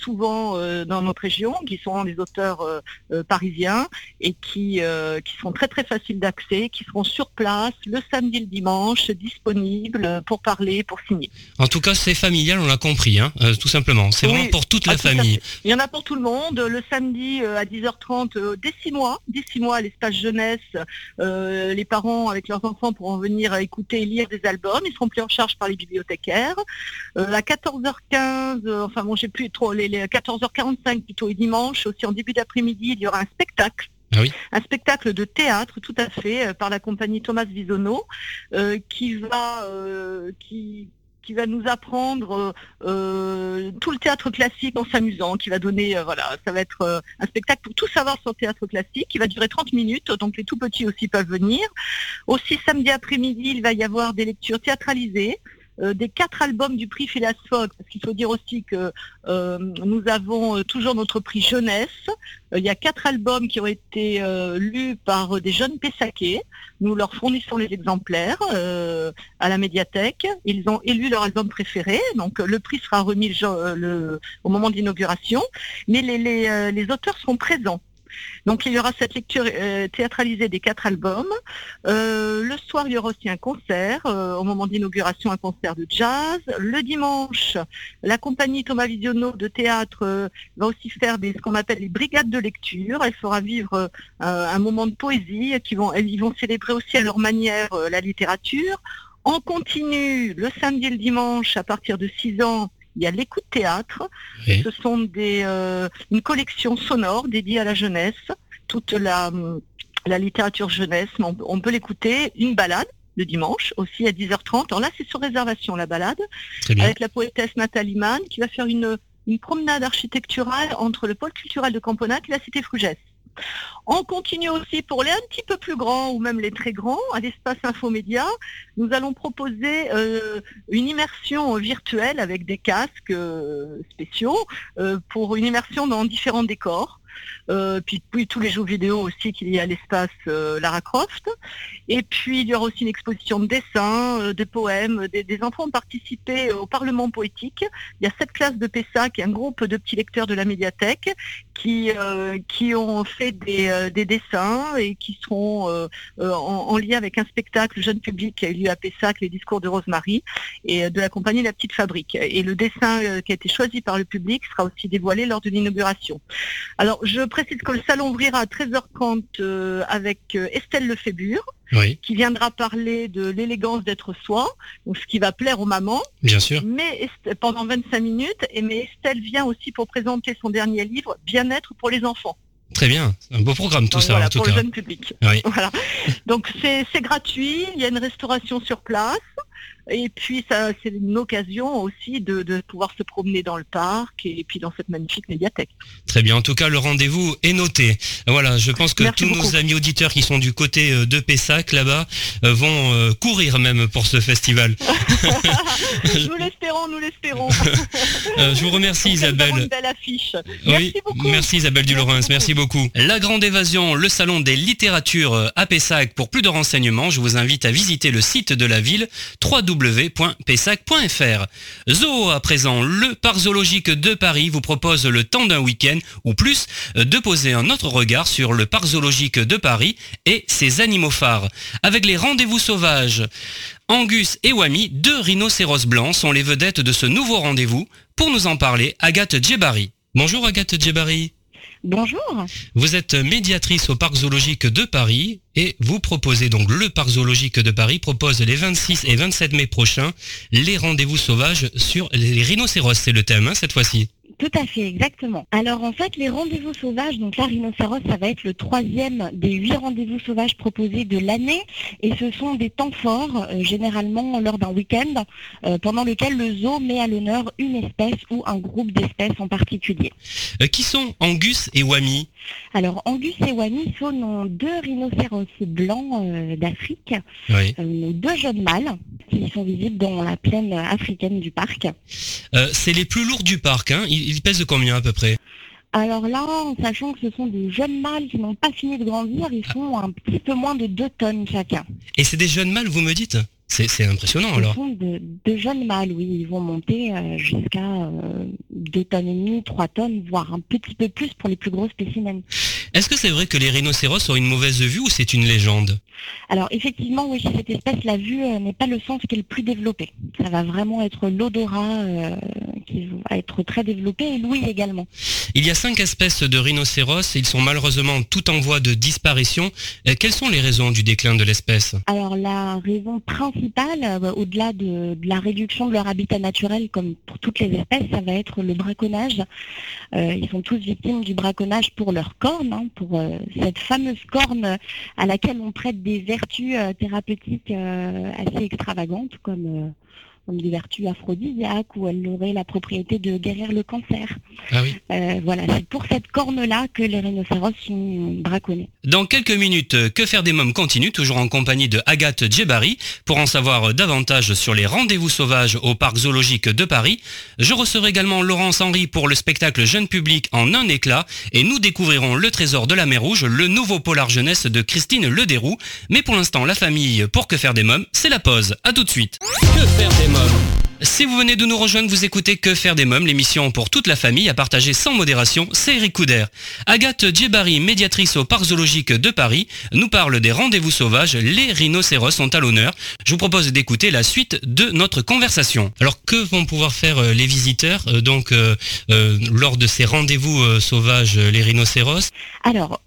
[SPEAKER 4] souvent dans notre région, qui sont des auteurs parisiens et qui, qui sont très très faciles d'accès, qui seront sur place le samedi et le dimanche, disponibles pour parler, pour signer.
[SPEAKER 1] En tout cas, c'est familial, on l'a compris, hein, euh, tout simplement. C'est vraiment pour toute la ah, famille.
[SPEAKER 4] Il y en a pour tout le monde. Le samedi euh, à 10h30, euh, dès 6 mois, 6 mois à l'espace jeunesse, les parents avec leurs enfants pourront venir écouter et lire des albums. Ils seront pris en charge par les bibliothécaires. à 14h15, enfin bon, j'ai plus trop, les, les 14h45 plutôt et dimanche, aussi en début d'après-midi, il y aura un spectacle
[SPEAKER 1] ah
[SPEAKER 4] un spectacle de théâtre, tout à fait, euh, par la compagnie Thomas Visono, euh, qui va euh, qui qui va nous apprendre tout le théâtre classique en s'amusant, qui va donner, voilà, ça va être un spectacle pour tout savoir sur le théâtre classique, qui va durer 30 minutes, donc les tout petits aussi peuvent venir. Aussi samedi après-midi, il va y avoir des lectures théâtralisées, euh, des quatre albums du prix Phileas Fogg, parce qu'il faut dire aussi que euh, nous avons euh, toujours notre prix jeunesse. il y a quatre albums qui ont été lus par des jeunes Pessaquais. Nous leur fournissons les exemplaires à la médiathèque. Ils ont élu leur album préféré, donc le prix sera remis au moment de l'inauguration. Mais les, les auteurs seront présents. Donc il y aura cette lecture euh, théâtralisée des quatre albums. Euh, le soir, il y aura aussi un concert. Euh, au moment d'inauguration, un concert de jazz. Le dimanche, la compagnie Thomas Visionno de théâtre va aussi faire ce qu'on appelle les brigades de lecture. Elle fera vivre un moment de poésie. Qui vont, ils vont célébrer aussi à leur manière la littérature. On continue le samedi et le dimanche à partir de 6 ans il y a l'écoute théâtre. Ce sont des, euh, une collection sonore dédiée à la jeunesse, toute la, la littérature jeunesse, on, peut l'écouter, une balade le dimanche, aussi à 10h30. Alors là, c'est sur réservation, la balade, avec la poétesse Nathalie Mann, qui va faire une, une promenade architecturale entre le pôle culturel de Camponac et la cité Frugès. On continue aussi pour les un petit peu plus grands ou même les très grands, à l'espace Infomédia, nous allons proposer euh, une immersion virtuelle avec des casques euh, spéciaux euh, pour une immersion dans différents décors. Puis, puis, tous les jeux vidéo aussi qu'il y a à l'espace Lara Croft. Et puis il y aura aussi une exposition de dessins, de poèmes. Des, enfants ont participé au Parlement poétique. Il y a sept classes de PESAC et un groupe de petits lecteurs de la médiathèque qui, qui ont fait des, des, dessins et qui seront en, en, lien avec un spectacle jeune public qui a eu lieu à Pessac, les discours de Rosemary, et de la compagnie La Petite Fabrique. Et le dessin euh, qui a été choisi par le public sera aussi dévoilé lors de l'inauguration. Alors, je précise que le salon ouvrira à 13h30 euh, avec euh, Estelle Lefébure, qui viendra parler de l'élégance d'être soi, donc ce qui va plaire aux mamans.
[SPEAKER 1] Bien sûr.
[SPEAKER 4] Mais pendant 25 minutes, et mais Estelle vient aussi pour présenter son dernier livre, Bien-être pour les enfants.
[SPEAKER 1] Très bien, un beau programme tout ça
[SPEAKER 4] en tout pour le jeune public. Voilà. Donc c'est gratuit, il y a une restauration sur place. Et puis, ça, c'est une occasion aussi de, pouvoir se promener dans le parc et puis dans cette magnifique médiathèque.
[SPEAKER 1] Très bien. En tout cas, le rendez-vous est noté. Voilà, je pense que tous nos amis auditeurs qui sont du côté euh, de Pessac, là-bas, euh, vont euh, courir même pour ce festival.
[SPEAKER 4] nous l'espérons, nous l'espérons.
[SPEAKER 1] je vous remercie, Isabelle.
[SPEAKER 4] Une belle affiche.
[SPEAKER 1] Merci beaucoup. Merci, Isabelle Dulorens. Merci beaucoup. La Grande Évasion, le salon des littératures à Pessac. Pour plus de renseignements, je vous invite à visiter le site de la ville, 3 www.pessac.fr. Zoo à présent, le parc zoologique de Paris vous propose le temps d'un week-end ou plus de poser un autre regard sur le parc zoologique de Paris et ses animaux phares. Avec les rendez-vous sauvages, Angus et Wami, deux rhinocéros blancs, sont les vedettes de ce nouveau rendez-vous. Pour nous en parler, Agathe Djebari. Bonjour Agathe Djebari.
[SPEAKER 5] Bonjour.
[SPEAKER 1] Vous êtes médiatrice au Parc zoologique de Paris et vous proposez donc le Parc zoologique de Paris propose les 26 et 27 mai prochains les rendez-vous sauvages sur les rhinocéros. C'est le thème hein, cette fois-ci.
[SPEAKER 5] Tout à fait, exactement. Alors en fait, les rendez-vous sauvages, donc la rhinocéros, ça va être le troisième des huit rendez-vous sauvages proposés de l'année. Et ce sont des temps forts, euh, généralement lors d'un week-end, euh, pendant lequel le zoo met à l'honneur une espèce ou un groupe d'espèces en particulier.
[SPEAKER 1] Euh, qui sont Angus et Wami?
[SPEAKER 5] Alors Angus et Wami sont deux rhinocéros blancs d'Afrique, deux jeunes mâles qui sont visibles dans la plaine africaine du parc.
[SPEAKER 1] C'est les plus lourds du parc, hein ils pèsent de combien à peu près
[SPEAKER 5] alors là, en sachant que ce sont des jeunes mâles qui n'ont pas fini de grandir, ils font un petit peu moins de 2 tonnes chacun.
[SPEAKER 1] Et c'est des jeunes mâles, vous me dites c'est impressionnant alors.
[SPEAKER 5] Ce sont de, jeunes mâles, oui. Ils vont monter euh, jusqu'à 2 euh, tonnes et demie, 3 tonnes, voire un petit peu plus pour les plus gros spécimens.
[SPEAKER 1] Est-ce que c'est vrai que les rhinocéros ont une mauvaise vue ou c'est une légende
[SPEAKER 5] Alors effectivement, oui, chez cette espèce, la vue euh, n'est pas le sens qui est le plus développé. Ça va vraiment être l'odorat qui va être très développé et l'ouïe également.
[SPEAKER 1] Il y a cinq espèces de rhinocéros. Ils sont malheureusement tout en voie de disparition. Quelles sont les raisons du déclin de l'espèce
[SPEAKER 5] Alors la raison principale euh, au-delà de, la réduction de leur habitat naturel, comme pour toutes les espèces, ça va être le braconnage. Euh, ils sont tous victimes du braconnage pour leur corne, hein, pour euh, cette fameuse corne à laquelle on prête des vertus thérapeutiques assez extravagantes, comme comme des vertus aphrodisiaques où elle aurait la propriété de guérir le cancer.
[SPEAKER 1] Ah oui.
[SPEAKER 5] Euh, voilà, c'est pour cette corne-là que les rhinocéros sont braconnés.
[SPEAKER 1] Dans quelques minutes, Que faire des mômes continue, toujours en compagnie de Agathe Djebari. Pour en savoir davantage sur les rendez-vous sauvages au parc zoologique de Paris, je recevrai également Laurence Henry pour le spectacle jeune public en un éclat et nous découvrirons Le Trésor de la mer Rouge, le nouveau polar jeunesse de Christine Lederoux. Mais pour l'instant, la famille, pour Que faire des mômes, c'est la pause. À tout de suite. Que faire des London. Si vous venez de nous rejoindre, vous écoutez Que faire des mômes, l'émission pour toute la famille à partager sans modération, c'est Eric Couder. Agathe Djebari, médiatrice au Parc Zoologique de Paris, nous parle des rendez-vous sauvages, les rhinocéros sont à l'honneur. Je vous propose d'écouter la suite de notre conversation. Alors que vont pouvoir faire euh, les visiteurs euh, donc euh, lors de ces rendez-vous sauvages, les rhinocéros?
[SPEAKER 5] Alors,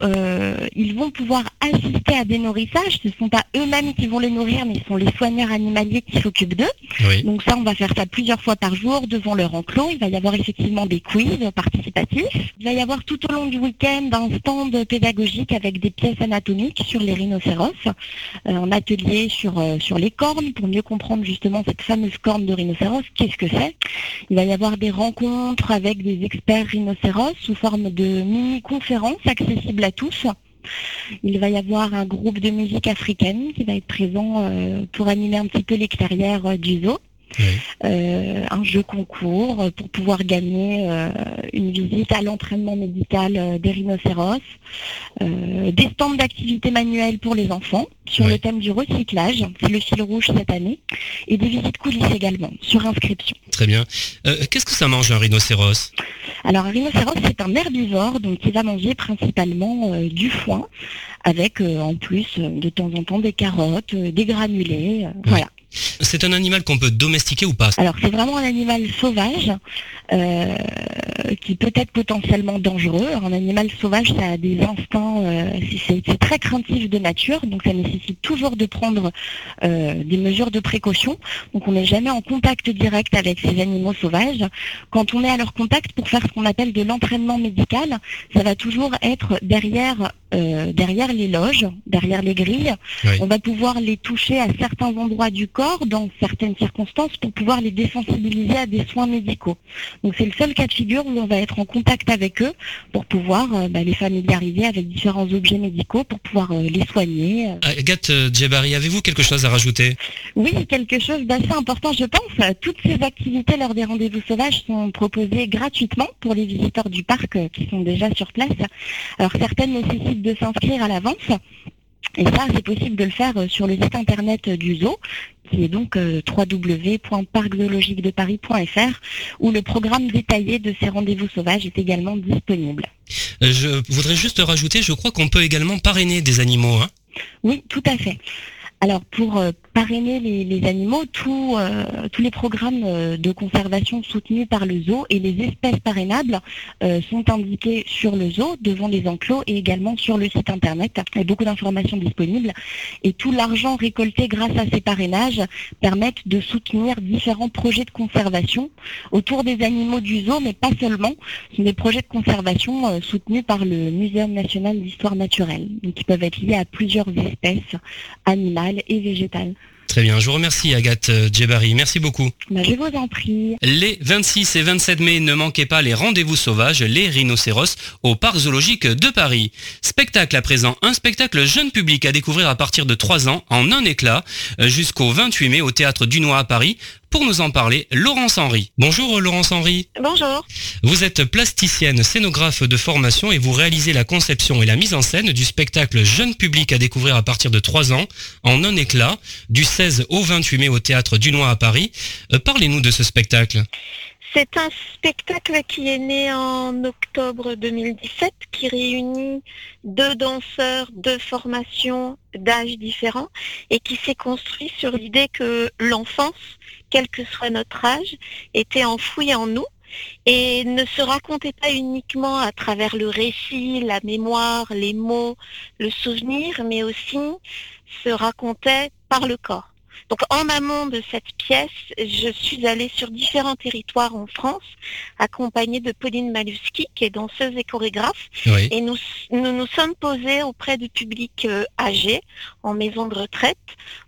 [SPEAKER 5] ils vont pouvoir assister à des nourrissages, ce ne sont pas eux-mêmes qui vont les nourrir, mais ce sont les soigneurs animaliers qui s'occupent d'eux. Donc ça, on va faire plusieurs fois par jour devant leur enclos. Il va y avoir effectivement des quiz participatifs. Il va y avoir tout au long du week-end un stand pédagogique avec des pièces anatomiques sur les rhinocéros, euh, un atelier sur, euh, sur les cornes pour mieux comprendre justement cette fameuse corne de rhinocéros, qu'est-ce que c'est? Il va y avoir des rencontres avec des experts rhinocéros sous forme de mini-conférences accessibles à tous. Il va y avoir un groupe de musique africaine qui va être présent euh, pour animer un petit peu l'extérieur du zoo. Un jeu concours pour pouvoir gagner une visite à l'entraînement médical des rhinocéros, des stands d'activités manuelles pour les enfants sur le thème du recyclage, c'est le fil rouge cette année, et des visites coulisses également sur inscription.
[SPEAKER 1] Très bien. Qu'est-ce que ça mange un rhinocéros?
[SPEAKER 5] Alors un rhinocéros c'est un herbivore donc qui va manger principalement du foin avec en plus de temps en temps des carottes, des granulés, voilà.
[SPEAKER 1] C'est un animal qu'on peut domestiquer ou pas
[SPEAKER 5] Alors c'est vraiment un animal sauvage euh, qui peut être potentiellement dangereux. Un animal sauvage, ça a des instincts, euh, c'est très craintif de nature, donc ça nécessite toujours de prendre euh, des mesures de précaution. Donc on n'est jamais en contact direct avec ces animaux sauvages. Quand on est à leur contact pour faire ce qu'on appelle de l'entraînement médical, ça va toujours être derrière derrière les loges, derrière les grilles. On va pouvoir les toucher à certains endroits du corps dans certaines circonstances pour pouvoir les désensibiliser à des soins médicaux. Donc c'est le seul cas de figure où on va être en contact avec eux pour pouvoir euh, bah, les familiariser avec différents objets médicaux pour pouvoir euh, les soigner.
[SPEAKER 1] Agathe euh, Djebari, avez-vous quelque chose à rajouter?
[SPEAKER 5] Oui, quelque chose d'assez important je pense. Toutes ces activités lors des rendez-vous sauvages sont proposées gratuitement pour les visiteurs du parc qui sont déjà sur place. Alors certaines nécessitent de s'inscrire à l'avance. Et ça, c'est possible de le faire sur le site internet du zoo, qui est donc euh, www.parczoologiquedeparis.fr, où le programme détaillé de ces rendez-vous sauvages est également disponible.
[SPEAKER 1] Euh, je voudrais juste rajouter, je crois qu'on peut également parrainer des animaux. Hein
[SPEAKER 5] oui, tout à fait. Alors pour euh, parrainer les, animaux, euh, tous les programmes euh, de conservation soutenus par le zoo et les espèces parrainables sont indiqués sur le zoo, devant les enclos et également sur le site internet. Il y a beaucoup d'informations disponibles et tout l'argent récolté grâce à ces parrainages permettent de soutenir différents projets de conservation autour des animaux du zoo, mais pas seulement. Ce sont des projets de conservation soutenus par le Muséum national d'histoire naturelle, qui peuvent être liés à plusieurs espèces animales et végétale.
[SPEAKER 1] Très bien, je vous remercie Agathe euh, Djebari, merci beaucoup.
[SPEAKER 5] Bah, je vous en prie.
[SPEAKER 1] Les 26 et 27 mai, ne manquez pas les rendez-vous sauvages, les rhinocéros, au Parc zoologique de Paris. Spectacle à présent, un spectacle jeune public à découvrir à partir de 3 ans, en un éclat, euh, jusqu'au 28 mai au Théâtre Dunois à Paris, pour nous en parler, Laurence Henry. Bonjour Laurence Henry.
[SPEAKER 6] Bonjour.
[SPEAKER 1] Vous êtes plasticienne, scénographe de formation et vous réalisez la conception et la mise en scène du spectacle jeune public à découvrir à partir de 3 ans, en un éclat, du 16 au 28 mai au Théâtre Dunois à Paris. Euh, parlez-nous de ce spectacle.
[SPEAKER 6] C'est un spectacle qui est né en octobre 2017, qui réunit deux danseurs de formations d'âges différents et qui s'est construit sur l'idée que l'enfance, quel que soit notre âge, était enfouie en nous et ne se racontait pas uniquement à travers le récit, la mémoire, les mots, le souvenir, mais aussi se racontait par le corps. Donc en amont de cette pièce, je suis allée sur différents territoires en France, accompagnée de Pauline Maluski, qui est danseuse et chorégraphe. Et nous, nous, sommes posés auprès de publics euh, âgés, en maison de retraite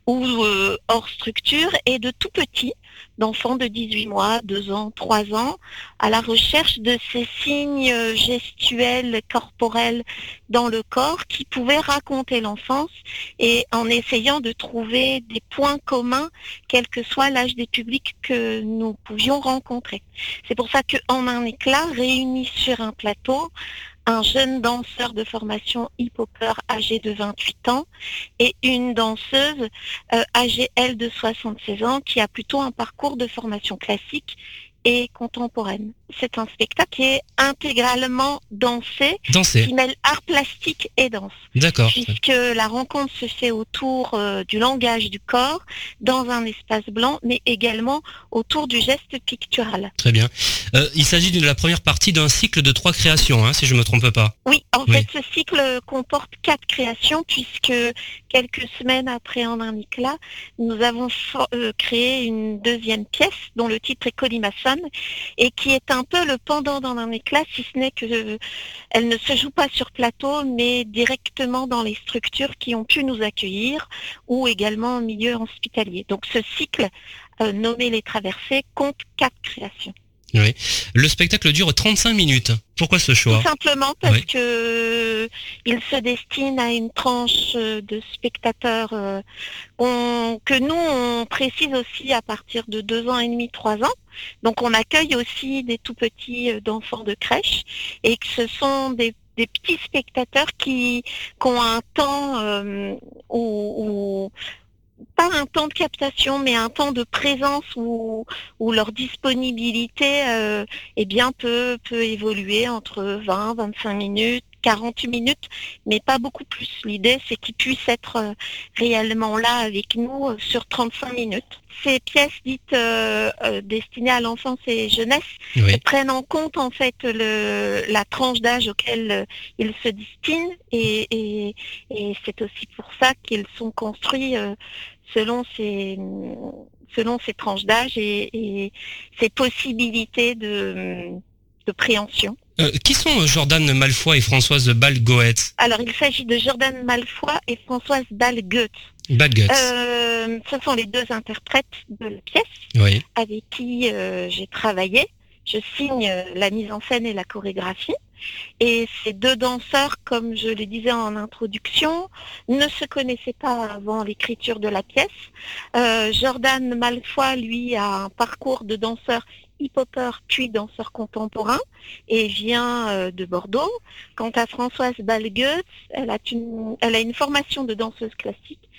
[SPEAKER 6] ou euh, hors structure, et de tout petits d'enfants de 18 mois, 2 ans, 3 ans, à la recherche de ces signes gestuels, corporels dans le corps qui pouvaient raconter l'enfance et en essayant de trouver des points communs, quel que soit l'âge des publics que nous pouvions rencontrer. C'est pour ça qu'en un éclat, réunis sur un plateau, un jeune danseur de formation hip-hopper âgé de 28 ans et une danseuse euh, âgée, elle, de 76 ans qui a plutôt un parcours de formation classique et contemporaine. C'est un spectacle qui est intégralement dansé, qui mêle art plastique et danse.
[SPEAKER 1] D'accord.
[SPEAKER 6] Puisque la rencontre se fait autour euh, du langage du corps, dans un espace blanc, mais également autour du geste pictural.
[SPEAKER 1] Très bien. Euh, il s'agit de la première partie d'un cycle de trois créations, hein, si je ne me trompe pas.
[SPEAKER 6] Oui, en fait, ce cycle comporte quatre créations, puisque quelques semaines après En un éclat, nous avons euh, créé une deuxième pièce dont le titre est Colimaçon et qui est un peu le pendant dans un éclat, si ce n'est qu'elle euh, ne se joue pas sur plateau, mais directement dans les structures qui ont pu nous accueillir ou également en milieu hospitalier. Donc ce cycle euh, nommé Les Traversées compte quatre créations.
[SPEAKER 1] Oui. Le spectacle dure 35 minutes. Pourquoi ce choix
[SPEAKER 6] Tout simplement parce que il se destine à une tranche de spectateurs que nous on précise aussi à partir de deux ans et demi, trois ans. Donc on accueille aussi des tout petits d'enfants de crèche et que ce sont des petits spectateurs qui, ont un temps où, pas un temps de captation, mais un temps de présence où, leur disponibilité euh, eh bien, peut, peut évoluer entre 20, 25 minutes, 48 minutes, mais pas beaucoup plus. L'idée, c'est qu'ils puissent être euh, réellement là avec nous euh, sur 35 minutes. Ces pièces dites destinées à l'enfance et jeunesse prennent en compte en fait le, la tranche d'âge auquel ils se destinent et, c'est aussi pour ça qu'ils sont construits selon ces, selon ces tranches d'âge et, ces possibilités de, préhension.
[SPEAKER 1] Euh, qui sont Jordan Malfoy et Françoise Balgoetz
[SPEAKER 6] Alors, il s'agit de Jordan Malfoy et Françoise Balgoetz.
[SPEAKER 1] Euh,
[SPEAKER 6] ce sont les deux interprètes de la pièce avec qui euh, j'ai travaillé. Je signe la mise en scène et la chorégraphie. Et ces deux danseurs, comme je le disais en introduction, ne se connaissaient pas avant l'écriture de la pièce. Euh, Jordan Malfoy, lui, a un parcours de danseur hip-hopper puis danseur contemporain et vient euh, de Bordeaux. Quant à Françoise Balgueutz, elle elle a une formation de danseuse classique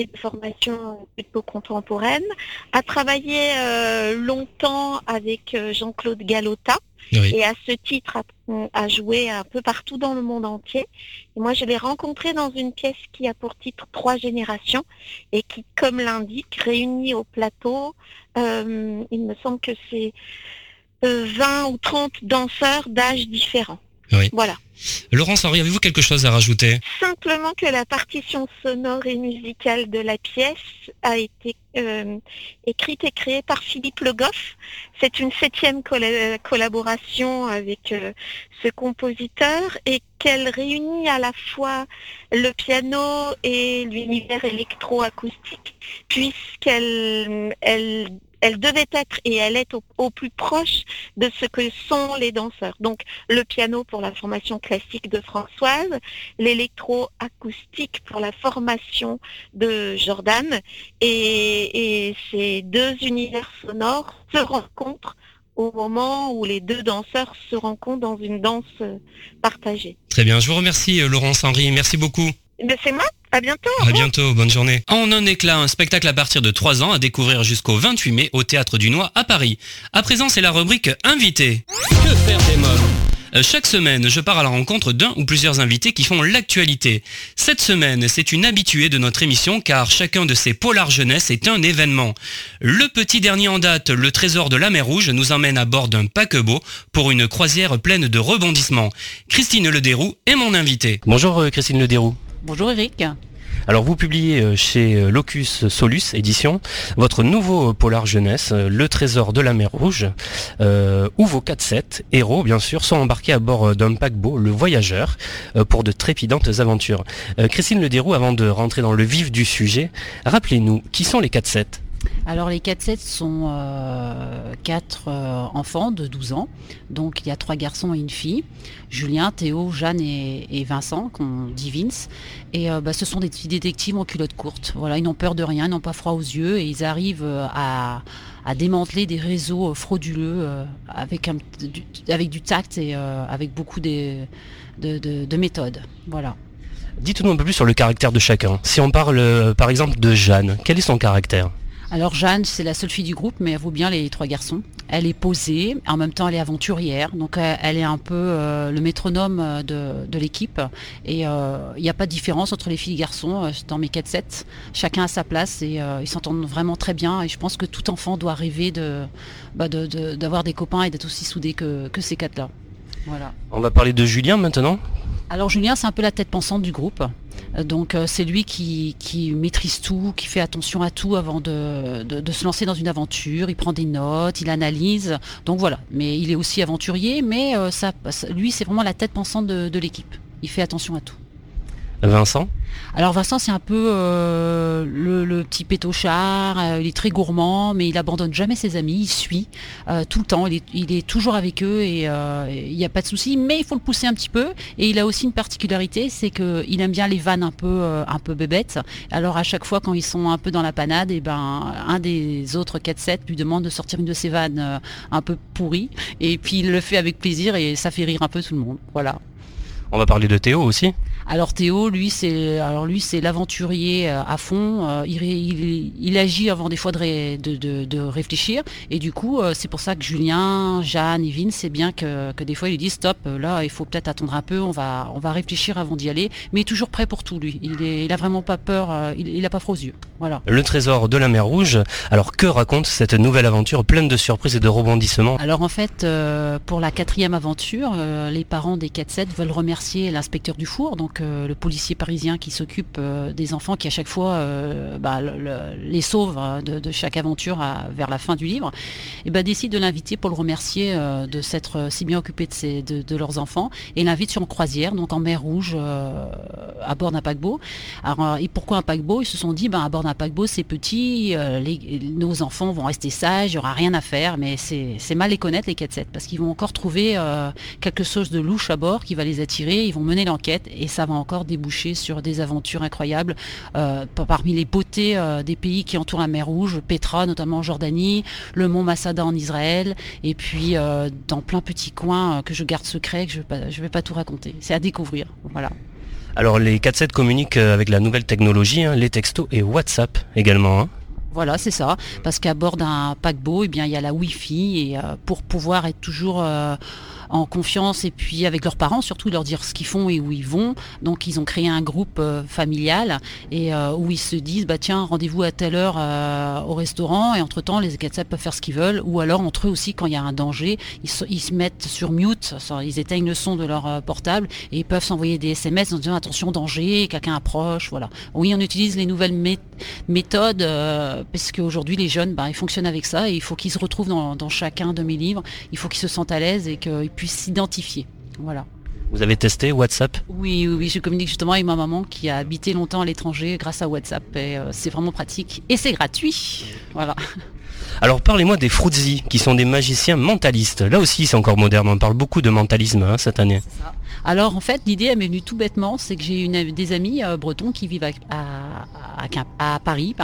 [SPEAKER 6] et de formation plutôt contemporaine, a travaillé euh, longtemps avec Jean-Claude Galota, et à ce titre a, joué un peu partout dans le monde entier. Et moi, je l'ai rencontré dans une pièce qui a pour titre Trois générations et qui, comme l'indique, réunit au plateau, euh, il me semble que c'est 20 euh, ou 30 danseurs d'âges différents. Voilà.
[SPEAKER 1] Laurence Henri, avez-vous quelque chose à rajouter?
[SPEAKER 6] Simplement que la partition sonore et musicale de la pièce a été euh, écrite et créée par Philippe Le Goff. C'est une septième collaboration avec euh, ce compositeur et qu'elle réunit à la fois le piano et l'univers électroacoustique puisqu'elle elle elle devait être et elle est au, plus proche de ce que sont les danseurs. Donc le piano pour la formation classique de Françoise, l'électro-acoustique pour la formation de Jordan et, et ces deux univers sonores se rencontrent au moment où les deux danseurs se rencontrent dans une danse partagée.
[SPEAKER 1] Très bien, je vous remercie euh, Laurence Henry, merci beaucoup.
[SPEAKER 6] C'est moi. À bientôt.
[SPEAKER 1] À bientôt. Bonne journée. En un éclat, un spectacle à partir de 3 ans à découvrir jusqu'au 28 mai au Théâtre du Noix à Paris. À présent, c'est la rubrique Invité. Que faire des mômes? Euh, chaque semaine, je pars à la rencontre d'un ou plusieurs invités qui font l'actualité. Cette semaine, c'est une habituée de notre émission car chacun de ces polars jeunesse est un événement. Le petit dernier en date, le trésor de la mer Rouge, nous emmène à bord d'un paquebot pour une croisière pleine de rebondissements. Christine Lederoux est mon invitée.
[SPEAKER 7] Bonjour euh, Christine Lederoux.
[SPEAKER 8] Bonjour Eric.
[SPEAKER 7] Alors vous publiez euh, chez euh, Locus Solus édition votre nouveau polar jeunesse, euh, Le Trésor de la mer Rouge, où vos 4-7 héros bien sûr sont embarqués à bord d'un paquebot, le Voyageur, pour de trépidantes aventures. Christine Lederoux, avant de rentrer dans le vif du sujet, rappelez-nous qui sont les 4-7
[SPEAKER 8] alors les 4-7 sont euh, quatre euh, enfants de 12 ans. Donc il y a trois garçons et une fille. Julien, Théo, Jeanne et, Vincent, qu'on dit Vince. Et euh, bah, ce sont des petits détectives en culotte courte. Voilà, ils n'ont peur de rien, ils n'ont pas froid aux yeux et ils arrivent à, démanteler des réseaux frauduleux avec, du, tact et avec beaucoup de, de méthodes. Voilà.
[SPEAKER 7] Dites-nous un peu plus sur le caractère de chacun. Si on parle par exemple de Jeanne, quel est son caractère?
[SPEAKER 8] Alors Jeanne, c'est la seule fille du groupe, mais elle vaut bien les trois garçons. Elle est posée, en même temps elle est aventurière, donc elle est un peu euh, le métronome euh, de, l'équipe. Et euh, il n'y a pas de différence entre les filles et les garçons dans mes 4-7. Chacun a sa place et ils s'entendent vraiment très bien. Et je pense que tout enfant doit rêver bah, d'avoir des copains et d'être aussi soudé que, que ces quatre-là. Voilà.
[SPEAKER 7] On va parler de Julien maintenant
[SPEAKER 8] alors Julien, c'est un peu la tête pensante du groupe. Euh, donc euh, c'est lui qui, maîtrise tout, qui fait attention à tout avant de, se lancer dans une aventure. Il prend des notes, il analyse. Donc voilà. Mais il est aussi aventurier, mais euh, ça, lui c'est vraiment la tête pensante de, l'équipe. Il fait attention à tout.
[SPEAKER 7] Vincent?
[SPEAKER 8] Alors Vincent, c'est un peu euh, le, petit pétochard, euh, il est très gourmand, mais il abandonne jamais ses amis, il suit euh, tout le temps, il est, toujours avec eux et il n'y a pas de souci, mais il faut le pousser un petit peu. Et il a aussi une particularité, c'est qu'il aime bien les vannes un peu, un peu bébêtes. Alors à chaque fois quand ils sont un peu dans la panade, et eh ben un des autres 4-7 lui demande de sortir une de ses vannes un peu pourries, et puis il le fait avec plaisir et ça fait rire un peu tout le monde. Voilà.
[SPEAKER 7] On va parler de Théo aussi.
[SPEAKER 8] Alors Théo, lui, c'est alors lui, c'est l'aventurier euh, à fond. Euh, il, agit avant des fois de, réfléchir. Et du coup, euh, c'est pour ça que Julien, Jeanne Vin, c'est bien que, des fois, ils disent stop. Là, il faut peut-être attendre un peu. On va, on va réfléchir avant d'y aller. Mais il est toujours prêt pour tout, lui. Il, est, a vraiment pas peur. il, n'a pas froid aux yeux. Voilà.
[SPEAKER 7] Le trésor de la mer Rouge. Alors que raconte cette nouvelle aventure pleine de surprises et de rebondissements
[SPEAKER 8] Alors en fait, pour la quatrième aventure, les parents des 4-7 veulent remercier l'inspecteur du four, le policier parisien qui s'occupe euh, des enfants qui à chaque fois euh, bah, les sauve hein, de, chaque aventure vers la fin du livre, et bah, décide de l'inviter pour le remercier euh, de s'être si bien occupé de, leurs enfants et l'invite sur une croisière, donc en mer Rouge, à bord d'un paquebot. Alors, et pourquoi un paquebot? Ils se sont dit, bah, à bord d'un paquebot, c'est petit, nos enfants vont rester sages, il n'y aura rien à faire, mais c'est mal les connaître les 4-7 parce qu'ils vont encore trouver quelque chose de louche à bord qui va les attirer, ils vont mener l'enquête et ça va encore déboucher sur des aventures incroyables euh, parmi les beautés euh, des pays qui entourent la mer Rouge, Petra notamment en Jordanie, le mont Masada en Israël, et puis euh, dans plein petits coins que je garde secret, que je ne vais, pas tout raconter. C'est à découvrir. Voilà.
[SPEAKER 7] Alors les 4-7 communiquent avec la nouvelle technologie, hein, les textos et WhatsApp également. Hein.
[SPEAKER 8] Voilà, c'est ça. Parce qu'à bord d'un paquebot, eh bien, il y a la Wi-Fi et pour pouvoir être toujours en confiance et puis avec leurs parents surtout leur dire ce qu'ils font et où ils vont. Donc ils ont créé un groupe euh, familial et euh, où ils se disent bah tiens rendez-vous à telle heure euh, au restaurant et entre temps les 4 peuvent faire ce qu'ils veulent ou alors entre eux aussi quand il y a un danger ils se, mettent sur mute, ils éteignent le son de leur portable et ils peuvent s'envoyer des SMS en disant attention danger, quelqu'un approche, voilà. Oui on utilise les nouvelles méthodes parce qu'aujourd'hui les jeunes bah, ils fonctionnent avec ça et il faut qu'ils se retrouvent dans, dans chacun de mes livres, il faut qu'ils se sentent à l'aise et qu'ils puisse s'identifier. Voilà.
[SPEAKER 7] Vous avez testé WhatsApp?
[SPEAKER 8] Oui, oui, je communique justement avec ma maman qui a habité longtemps à l'étranger grâce à WhatsApp et euh, c'est vraiment pratique et c'est gratuit. Voilà.
[SPEAKER 7] Alors parlez-moi des Fruitzi, qui sont des magiciens mentalistes. Là aussi c'est encore moderne, on parle beaucoup de mentalisme hein, cette année.
[SPEAKER 8] Alors en fait l'idée elle m'est venue tout bêtement, c'est que j'ai une, des amis euh, bretons qui vivent à, Paris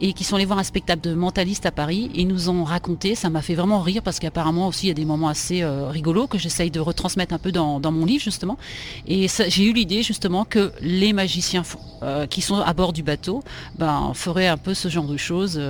[SPEAKER 8] et qui sont allés voir un spectacle de mentalistes à Paris et nous ont raconté, ça m'a fait vraiment rire parce qu'apparemment aussi il y a des moments assez euh, rigolos que j'essaye de retransmettre un peu dans, mon livre justement. Et j'ai eu l'idée justement que les magiciens euh, qui sont à bord du bateau ben, feraient un peu ce genre de choses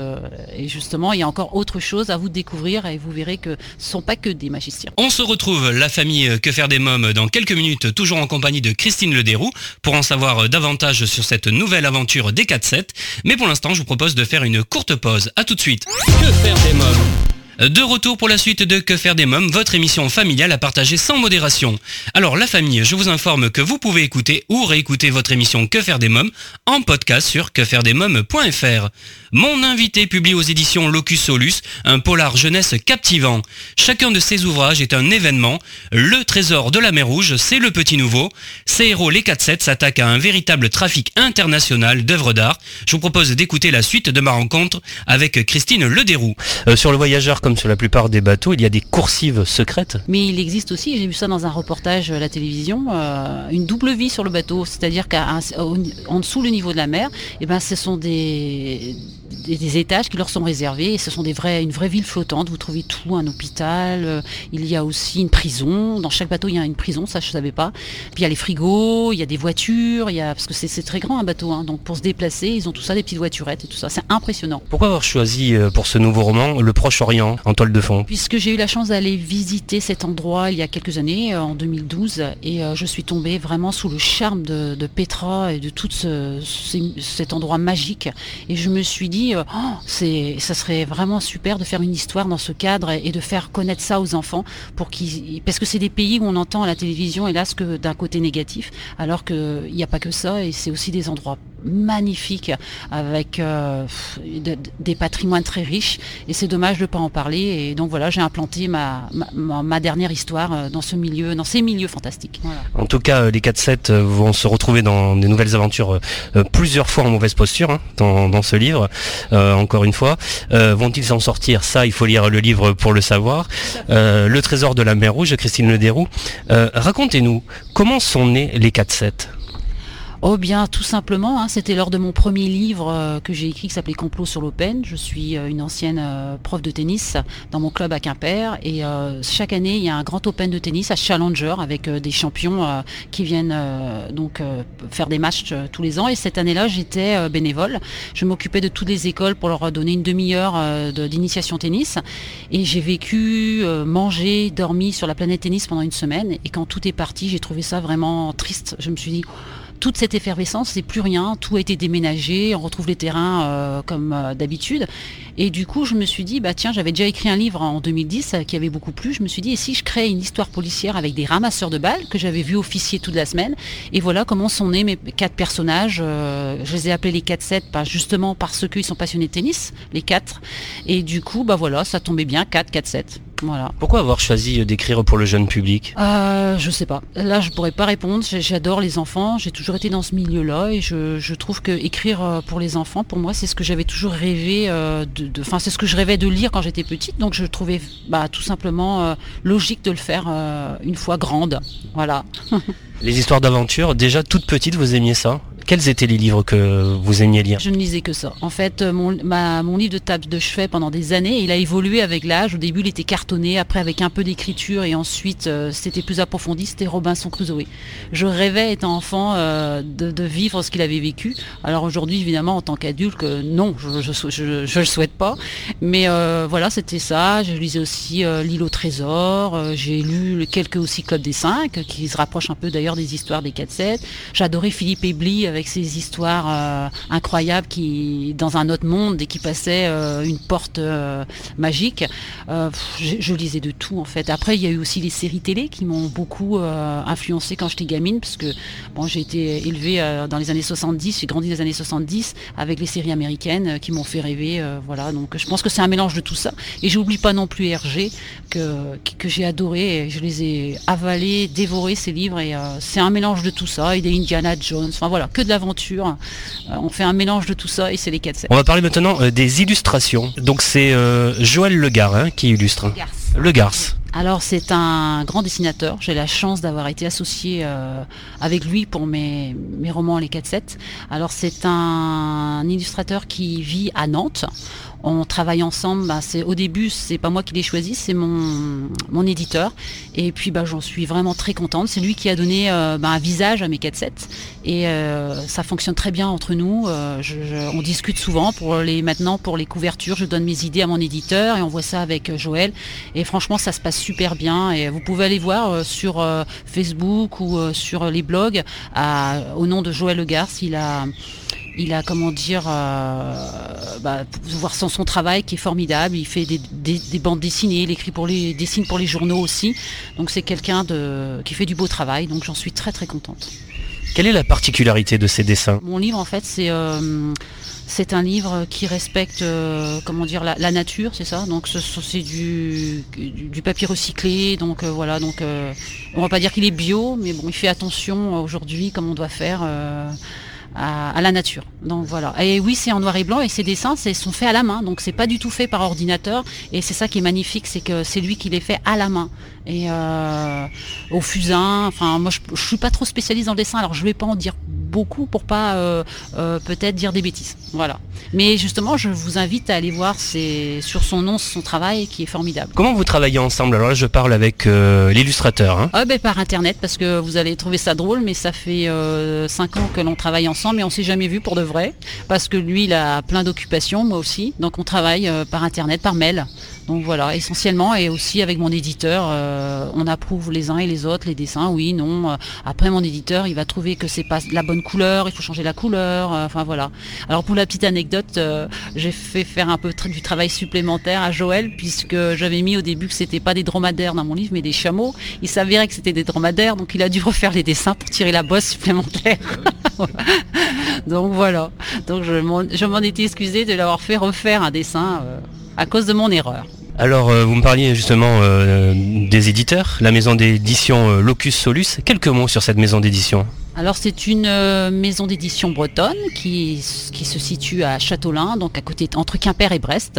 [SPEAKER 8] et justement il y a encore autre chose à vous découvrir et vous verrez que ce ne sont pas que des magiciens.
[SPEAKER 1] On se retrouve, la famille Que faire des mômes, dans quelques minutes, toujours en compagnie de Christine Lederoux, pour en savoir euh, davantage sur cette nouvelle aventure des 4-7. Mais pour l'instant, je vous propose de faire une courte pause. A tout de suite. Que faire des mômes? De retour pour la suite de Que faire des mômes, votre émission familiale à partager sans modération. Alors la famille, je vous informe que vous pouvez écouter ou réécouter votre émission Que faire des mômes en podcast sur quefairedesmômes.fr. Mon invité publie aux éditions Locus Solus un polar jeunesse captivant. Chacun de ses ouvrages est un événement. Le trésor de la mer Rouge, c'est le petit nouveau. Ces héros, les 4-7, s'attaquent à un véritable trafic international d'œuvres d'art. Je vous propose d'écouter la suite de ma rencontre avec Christine Lederoux.
[SPEAKER 7] Euh, sur le voyageur, comme sur la plupart des bateaux, il y a des coursives secrètes.
[SPEAKER 8] Mais il existe aussi, j'ai vu ça dans un reportage à la télévision, euh, une double vie sur le bateau. C'est-à-dire qu'en dessous le niveau de la mer, eh ben, ce sont des des, étages qui leur sont réservés et ce sont des vrais, une vraie ville flottante. Vous trouvez tout, un hôpital, euh, il y a aussi une prison. Dans chaque bateau, il y a une prison, ça je ne savais pas. Puis il y a les frigos, il y a des voitures, il y a, parce que c'est très grand un bateau. Hein. donc pour se déplacer, ils ont tout ça, des petites voiturettes et tout ça. C'est impressionnant.
[SPEAKER 7] Pourquoi avoir choisi euh, pour ce nouveau roman le Proche-Orient en toile de fond?
[SPEAKER 8] Puisque j'ai eu la chance d'aller visiter cet endroit il y a quelques années, euh, en 2012, et je suis tombée vraiment sous le charme de, Petra et de tout cet endroit magique. Et je me suis dit, oh, ça serait vraiment super de faire une histoire dans ce cadre et, de faire connaître ça aux enfants parce que c'est des pays où on entend à la télévision, hélas, que d'un côté négatif, alors qu'il n'y a pas que ça et c'est aussi des endroits magnifiques avec des patrimoines très riches et c'est dommage de ne pas en parler et donc voilà j'ai implanté ma, ma, dernière histoire dans ce milieu, dans ces milieux fantastiques.
[SPEAKER 7] En tout cas les 4-7 vont se retrouver dans des nouvelles aventures plusieurs fois en mauvaise posture hein, dans, ce livre, encore une fois. Vont-ils s'en sortir? Ça il faut lire le livre pour le savoir. le trésor de la mer Rouge, Christine Lederoux. Racontez-nous comment sont nés les 4-7
[SPEAKER 8] Oh bien, tout simplement, hein, c'était lors de mon premier livre euh, que j'ai écrit qui s'appelait Complot sur l'Open. Je suis euh, une ancienne euh, prof de tennis dans mon club à Quimper et chaque année il y a un grand Open de tennis à Challenger avec des champions qui viennent donc faire des matchs tous les ans. Et cette année-là, j'étais bénévole. Je m'occupais de toutes les écoles pour leur donner une demi-heure d'initiation tennis. Et j'ai vécu, mangé, dormi sur la planète tennis pendant une semaine. Et quand tout est parti, j'ai trouvé ça vraiment triste. Je me suis dit toute cette effervescence, c'est plus rien, tout a été déménagé, on retrouve les terrains euh, comme euh, d'habitude. Et du coup, je me suis dit, bah tiens, j'avais déjà écrit un livre en 2010 euh, qui avait beaucoup plu. Je me suis dit, et si je crée une histoire policière avec des ramasseurs de balles que j'avais vu officier toute la semaine Et voilà comment sont nés mes quatre personnages. je les ai appelés les 4-7 justement parce qu'ils sont passionnés de tennis, les quatre. Et du coup, bah voilà, ça tombait bien, 4, 4-7. Voilà.
[SPEAKER 7] Pourquoi avoir choisi d'écrire pour le jeune public?
[SPEAKER 8] Euh, Je sais pas. Là, je pourrais pas répondre. J'adore les enfants. J'ai toujours été dans ce milieu-là et je, trouve que écrire euh, pour les enfants, pour moi, c'est ce que j'avais toujours rêvé euh, de. Enfin, c'est ce que je rêvais de lire quand j'étais petite. Donc, je trouvais bah, tout simplement euh, logique de le faire une fois grande. Voilà.
[SPEAKER 7] les histoires d'aventure, déjà toute petite, vous aimiez ça? Quels étaient les livres que vous aimiez lire
[SPEAKER 8] Je ne lisais que ça. En fait, euh, mon, livre de table de chevet pendant des années, il a évolué avec l'âge. Au début, il était cartonné, après avec un peu d'écriture, et ensuite, euh, c'était plus approfondi, c'était Robinson Crusoe. Je rêvais, étant enfant, euh, de, vivre ce qu'il avait vécu. Alors aujourd'hui, évidemment, en tant qu'adulte, non, je ne le souhaite pas. Mais voilà, c'était ça. Je lisais aussi L'île au trésor. J'ai lu quelques aussi Club des Cinq, qui se rapprochent un peu d'ailleurs des histoires des 4-7. J'adorais Philippe Ebli avec ses histoires euh, incroyables qui dans un autre monde et qui passait euh, une porte euh, magique. Je, lisais de tout en fait. Après il y a eu aussi les séries télé qui m'ont beaucoup influencé quand j'étais gamine parce que bon j'ai été élevée dans les années 70, j'ai grandi dans les années 70 avec les séries américaines qui m'ont fait rêver. voilà donc je pense que c'est un mélange de tout ça. Et j'oublie pas non plus Hergé que, que j'ai adoré. je les ai avalés, dévorés ces livres et c'est un mélange de tout ça. Y a Indiana Jones. Enfin voilà que d'aventure. Euh, on fait un mélange de tout ça et c'est les 4
[SPEAKER 7] On va parler maintenant euh, des illustrations. Donc c'est euh, Joël Legar hein, qui illustre. Le Garce.
[SPEAKER 8] Alors c'est un grand dessinateur. J'ai la chance d'avoir été associé avec lui pour mes, mes romans Les 4-7. Alors c'est un illustrateur qui vit à Nantes on travaille ensemble. Bah, au début, c'est pas moi qui l'ai choisi, c'est mon, mon éditeur. Et puis bah, j'en suis vraiment très contente. C'est lui qui a donné euh, bah, un visage à mes 4-7 et euh, ça fonctionne très bien entre nous. Euh, on discute souvent pour les maintenant pour les couvertures. Je donne mes idées à mon éditeur et on voit ça avec Joël. Et franchement, ça se passe super bien. Et vous pouvez aller voir sur Facebook ou sur les blogs au nom de Joël Legars. Il a il a, comment dire, euh, bah, voir son, son, travail qui est formidable. Il fait des, bandes dessinées, il écrit pour les, dessine pour les journaux aussi. Donc c'est quelqu'un de, qui fait du beau travail. Donc j'en suis très très contente.
[SPEAKER 7] Quelle est la particularité de ces dessins?
[SPEAKER 8] Mon livre, en fait, c'est euh, c'est un livre qui respecte, euh, comment dire, la, nature, c'est ça? Donc c'est du, du, papier recyclé. Donc voilà. Donc on va pas dire qu'il est bio, mais bon, il fait attention aujourd'hui, comme on doit faire à, la nature. Donc voilà. Et oui, c'est en noir et blanc et ces dessins sont faits à la main. Donc c'est pas du tout fait par ordinateur. Et c'est ça qui est magnifique, c'est que c'est lui qui les fait à la main. Et euh, au fusain. Enfin, moi, je, je suis pas trop spécialiste dans le dessin, alors je vais pas en dire beaucoup pour pas euh, euh, peut-être dire des bêtises. Voilà. Mais justement, je vous invite à aller voir sur son nom, son travail qui est formidable.
[SPEAKER 7] Comment vous travaillez ensemble? Alors là, je parle avec l'illustrateur. Hein.
[SPEAKER 8] Ah, ben, par internet, parce que vous allez trouver ça drôle, mais ça fait 5 ans que l'on travaille ensemble, mais on s'est jamais vu pour de vrai, parce que lui, il a plein d'occupations, moi aussi. Donc on travaille par internet, par mail. Donc voilà, essentiellement, et aussi avec mon éditeur, euh, on approuve les uns et les autres les dessins, oui, non. Euh, après, mon éditeur, il va trouver que c'est pas la bonne couleur, il faut changer la couleur, euh, enfin voilà. Alors pour la petite anecdote, j'ai fait faire un peu du travail supplémentaire à Joël, puisque j'avais mis au début que c'était pas des dromadaires dans mon livre, mais des chameaux. Il s'avérait que c'était des dromadaires, donc il a dû refaire les dessins pour tirer la bosse supplémentaire. Donc voilà. Donc je m'en étais excusée de l'avoir fait refaire un dessin à cause de mon erreur.
[SPEAKER 7] Alors, vous me parliez justement des éditeurs, la maison d'édition Locus Solus. Quelques mots sur cette maison d'édition
[SPEAKER 8] alors c'est une euh, maison d'édition bretonne qui, se situe à Châteaulin, donc à côté entre Quimper et Brest.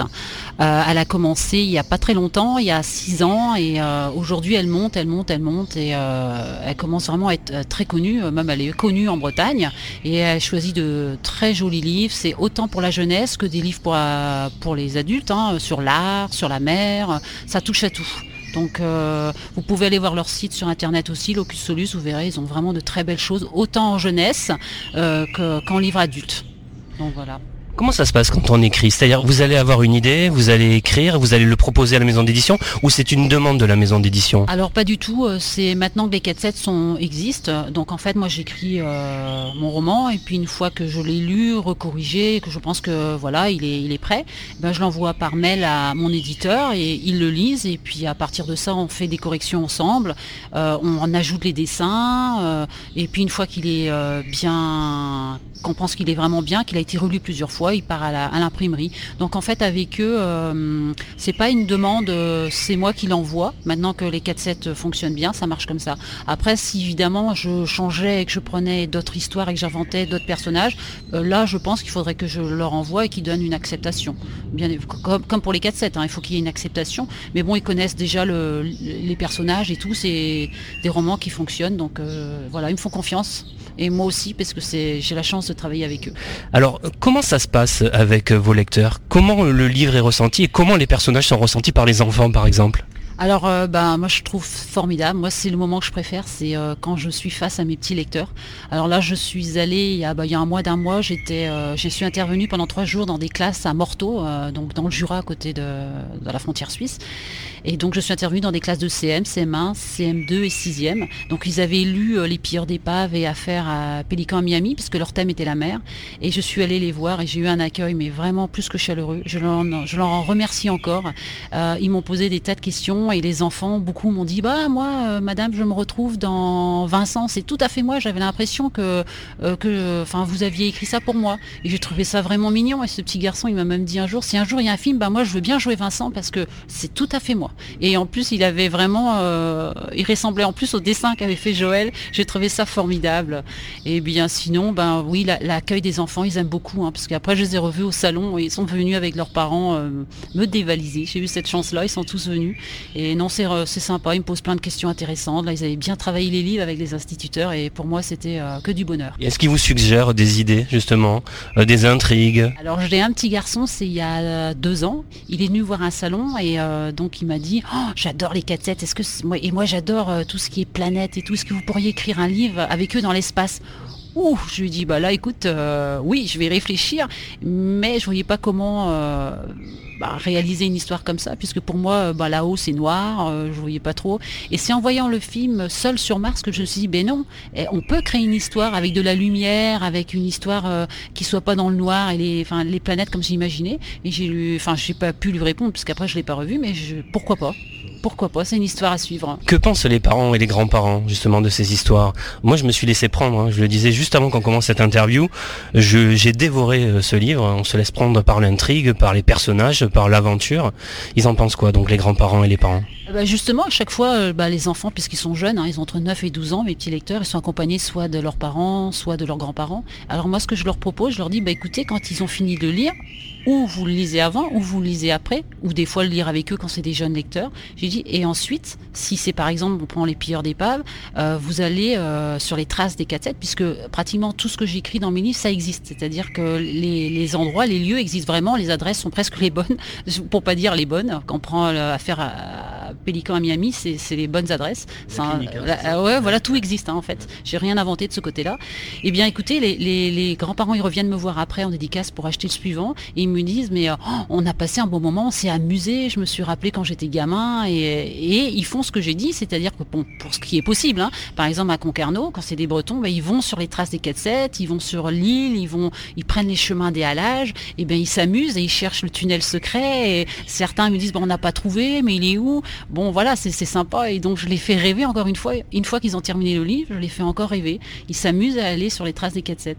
[SPEAKER 8] Euh, elle a commencé il n'y a pas très longtemps, il y a six ans, et euh, aujourd'hui elle monte, elle monte, elle monte, et elle commence vraiment à être très connue, même elle est connue en Bretagne, et elle choisit de très jolis livres. C'est autant pour la jeunesse que des livres pour, pour les adultes, hein, sur l'art, sur la mer, ça touche à tout. Donc euh, vous pouvez aller voir leur site sur internet aussi, Locus Solus, vous verrez, ils ont vraiment de très belles choses, autant en jeunesse euh, qu'en livre adulte. Donc voilà.
[SPEAKER 7] Comment ça se passe quand on écrit? C'est-à-dire, vous allez avoir une idée, vous allez écrire, vous allez le proposer à la maison d'édition, ou c'est une demande de la maison d'édition?
[SPEAKER 8] Alors pas du tout. Euh, c'est maintenant que les 4 sont existent. Donc en fait, moi j'écris euh, mon roman et puis une fois que je l'ai lu, recorrigé, que je pense que voilà, il est, prêt, ben, je l'envoie par mail à mon éditeur et ils le lisent. Et puis à partir de ça, on fait des corrections ensemble. Euh, on en ajoute les dessins. et puis une fois qu'il est bien, qu'on pense qu'il est vraiment bien, qu'il a été relu plusieurs fois il part à l'imprimerie. Donc en fait avec eux, euh, c'est pas une demande, euh, c'est moi qui l'envoie. Maintenant que les 4-7 fonctionnent bien, ça marche comme ça. Après, si évidemment je changeais et que je prenais d'autres histoires et que j'inventais d'autres personnages, euh, là je pense qu'il faudrait que je leur envoie et qu'ils donnent une acceptation. Bien, comme, pour les 4-7, hein, il faut qu'il y ait une acceptation. Mais bon, ils connaissent déjà les personnages et tout, c'est des romans qui fonctionnent. Donc voilà, ils me font confiance et moi aussi parce que j'ai la chance de travailler avec eux.
[SPEAKER 7] Alors comment ça se passe? Avec vos lecteurs? Comment le livre est ressenti et comment les personnages sont ressentis par les enfants par exemple?
[SPEAKER 8] Alors, euh, bah, moi, je trouve formidable. Moi, c'est le moment que je préfère, c'est euh, quand je suis face à mes petits lecteurs. Alors là, je suis allée il y a, bah, il y a un mois d'un mois, j'étais, euh, je suis intervenue pendant trois jours dans des classes à Morteau, donc dans le Jura, à côté de, de, la frontière suisse. Et donc, je suis intervenue dans des classes de CM, CM1, CM2 et 6e. Donc, ils avaient lu Les pilleurs d'épaves et Affaires à Pélican à Miami, puisque leur thème était la mer. Et je suis allée les voir et j'ai eu un accueil, mais vraiment plus que chaleureux. Je leur, je leur en remercie encore. ils m'ont posé des tas de questions et les enfants, beaucoup m'ont dit bah moi euh, madame je me retrouve dans Vincent, c'est tout à fait moi, j'avais l'impression que euh, que vous aviez écrit ça pour moi et j'ai trouvé ça vraiment mignon et ce petit garçon il m'a même dit un jour si un jour il y a un film bah moi je veux bien jouer Vincent parce que c'est tout à fait moi. Et en plus il avait vraiment euh, il ressemblait en plus au dessin qu'avait fait Joël, j'ai trouvé ça formidable. Et bien sinon ben oui l'accueil des enfants ils aiment beaucoup hein, parce qu'après je les ai revus au salon et ils sont venus avec leurs parents me dévaliser. J'ai eu cette chance là, ils sont tous venus et non, euh, c'est sympa, ils me posent plein de questions intéressantes. Là, ils avaient bien travaillé les livres avec les instituteurs et pour moi, c'était euh, que du bonheur.
[SPEAKER 7] Est-ce qu'ils vous suggèrent des idées, justement, euh, des intrigues?
[SPEAKER 8] Alors, j'ai un petit garçon, c'est il y a deux ans. Il est venu voir un salon et donc il m'a dit oh, J'adore les 4 Est-ce que et moi, j'adore tout ce qui est planète et tout. Est-ce que vous pourriez écrire un livre avec eux dans l'espace? Ouh, je lui dis bah là écoute, oui, je vais réfléchir, mais je voyais pas comment bah, réaliser une histoire comme ça, puisque pour moi, euh, bah, là-haut, c'est noir, euh, je voyais pas trop. Et c'est en voyant le film Seul sur Mars que je me suis dit, ben non, eh, on peut créer une histoire avec de la lumière, avec une histoire euh, qui soit pas dans le noir et les, les planètes comme j'imaginais. Et j'ai lu, enfin, j'ai pas pu lui répondre, puisqu'après je l'ai pas revu, mais je, pourquoi pas? Pourquoi pas, c'est une histoire à suivre.
[SPEAKER 7] Que pensent les parents et les grands-parents justement de ces histoires? Moi je me suis laissé prendre, hein. je le disais juste avant qu'on commence cette interview, j'ai dévoré ce livre, on se laisse prendre par l'intrigue, par les personnages, par l'aventure. Ils en pensent quoi, donc les grands-parents et les parents?
[SPEAKER 8] Bah, justement, à chaque fois, euh, bah, les enfants, puisqu'ils sont jeunes, hein, ils ont entre 9 et 12 ans, mes petits lecteurs, ils sont accompagnés soit de leurs parents, soit de leurs grands-parents. Alors moi, ce que je leur propose, je leur dis, bah, écoutez, quand ils ont fini de lire, ou vous le lisez avant, ou vous le lisez après, ou des fois le lire avec eux quand c'est des jeunes lecteurs. J'ai dit, et ensuite, si c'est par exemple, on prend les pilleurs d'épaves, euh, vous allez euh, sur les traces des cassettes, puisque pratiquement tout ce que j'écris dans mes livres, ça existe. C'est-à-dire que les, endroits, les lieux existent vraiment, les adresses sont presque les bonnes, pour pas dire les bonnes. Quand on prend l'affaire à Pélican à Miami, c'est les bonnes adresses.
[SPEAKER 7] Hein,
[SPEAKER 8] ouais, voilà, tout existe hein, en fait. J'ai rien inventé de ce côté-là. Eh bien, écoutez, les, grands-parents, ils reviennent me voir après en dédicace pour acheter le suivant, et ils me disent, mais oh, on a passé un bon moment, on s'est amusé, je me suis rappelé quand j'étais gamin, et, ils font ce que j'ai dit, c'est-à-dire que bon, pour ce qui est possible, hein, par exemple à Concarneau, quand c'est des Bretons, ben, ils vont sur les traces des 4-7, ils vont sur l'île, ils vont, ils prennent les chemins des halages, et ben ils s'amusent et ils cherchent le tunnel secret. Et certains me disent bon, on n'a pas trouvé, mais il est où? Bon voilà, c'est sympa et donc je les fais rêver encore une fois. Une fois qu'ils ont terminé le livre, je les fais encore rêver. Ils s'amusent à aller sur les traces des 4-7.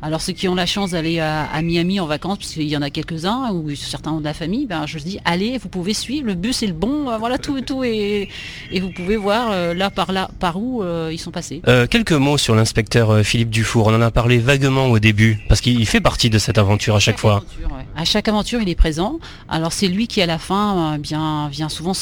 [SPEAKER 8] Alors ceux qui ont la chance d'aller à, Miami en vacances, parce qu'il y en a quelques-uns, ou certains ont de la famille, ben, je dis allez, vous pouvez suivre, le bus est le bon, euh, voilà tout et tout, et, et vous pouvez voir euh, là par là, par où euh, ils sont passés.
[SPEAKER 7] quelques mots sur l'inspecteur Philippe Dufour, on en a parlé vaguement au début, parce qu'il fait partie de cette aventure à chaque, fois.
[SPEAKER 8] À chaque aventure, il est présent. Alors c'est lui qui à la fin bien, vient souvent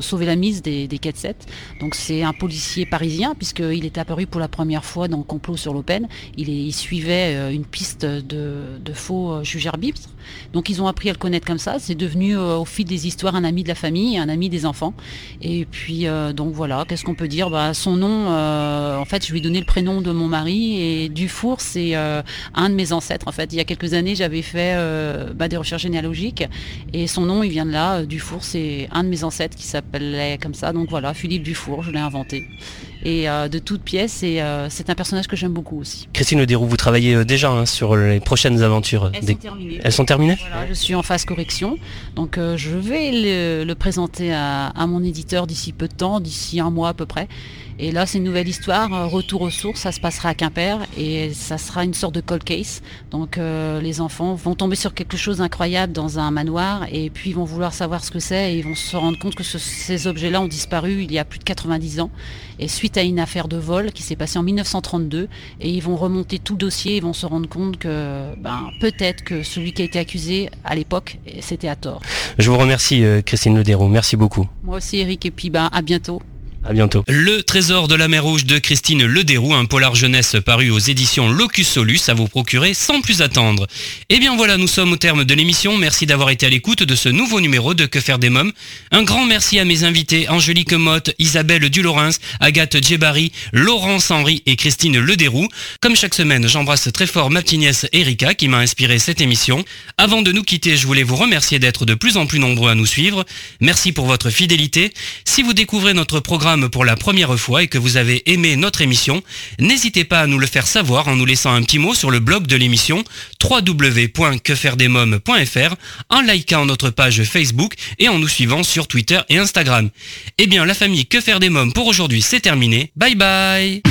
[SPEAKER 8] sauver la mise des, des 4-7. Donc c'est un policier parisien, puisqu'il est apparu pour la première fois dans le complot sur l'Open. Il, suivait euh, une piste de, faux euh, juge arbitre. Donc ils ont appris à le connaître comme ça. C'est devenu euh, au fil des histoires un ami de la famille, un ami des enfants. Et puis donc voilà, qu'est-ce qu'on peut dire? Bah, Son nom, en fait, je lui ai donné le prénom de mon mari et Dufour, c'est un de mes ancêtres. En fait, il y a quelques années, j'avais fait bah, des recherches généalogiques et son nom, il vient de là. Dufour, c'est un de mes ancêtres qui s'appelait comme ça. Donc voilà, Philippe Dufour, je l'ai inventé et de toutes pièces et c'est un personnage que j'aime beaucoup aussi.
[SPEAKER 7] Christine Ledéroux, vous travaillez déjà hein, sur les prochaines aventures.
[SPEAKER 8] Elles sont terminées.
[SPEAKER 7] Elles sont terminées
[SPEAKER 8] Je suis en phase correction. Donc euh, je vais le, présenter à, mon éditeur d'ici peu de temps, d'ici un mois à peu près. Et là, c'est une nouvelle histoire, euh, retour aux sources, ça se passera à Quimper et ça sera une sorte de cold case. Donc euh, les enfants vont tomber sur quelque chose d'incroyable dans un manoir et puis ils vont vouloir savoir ce que c'est et ils vont se rendre compte que ces objets-là ont disparu il y a plus de 90 ans et suite à une affaire de vol qui s'est passée en 1932 et ils vont remonter tout le dossier, ils vont se rendre compte que ben, peut-être que celui qui a été accusé à l'époque, c'était à tort.
[SPEAKER 7] Je vous remercie euh, Christine Lederoux, merci beaucoup.
[SPEAKER 8] Moi aussi Eric et puis ben, à bientôt.
[SPEAKER 7] À bientôt.
[SPEAKER 1] Le Trésor de la mer Rouge de Christine Lederoux, un polar jeunesse paru aux éditions Locus Solus à vous procurer sans plus attendre. Et eh bien voilà, nous sommes au terme de l'émission. Merci d'avoir été à l'écoute de ce nouveau numéro de Que faire des mômes. Un grand merci à mes invités Angélique Motte, Isabelle Dulorens, Agathe Djebari, Laurence Henry et Christine Lederoux. Comme chaque semaine, j'embrasse très fort ma petite nièce Erika qui m'a inspiré cette émission. Avant de nous quitter, je voulais vous remercier d'être de plus en plus nombreux à nous suivre. Merci pour votre fidélité. Si vous découvrez notre pour la première fois et que vous avez aimé notre émission, n'hésitez pas à nous le faire savoir en nous laissant un petit mot sur le blog de l'émission www.quefairedesmoms.fr, en likant notre page Facebook et en nous suivant sur Twitter et Instagram. Eh bien, la famille Que faire des mômes pour aujourd'hui, c'est terminé. Bye bye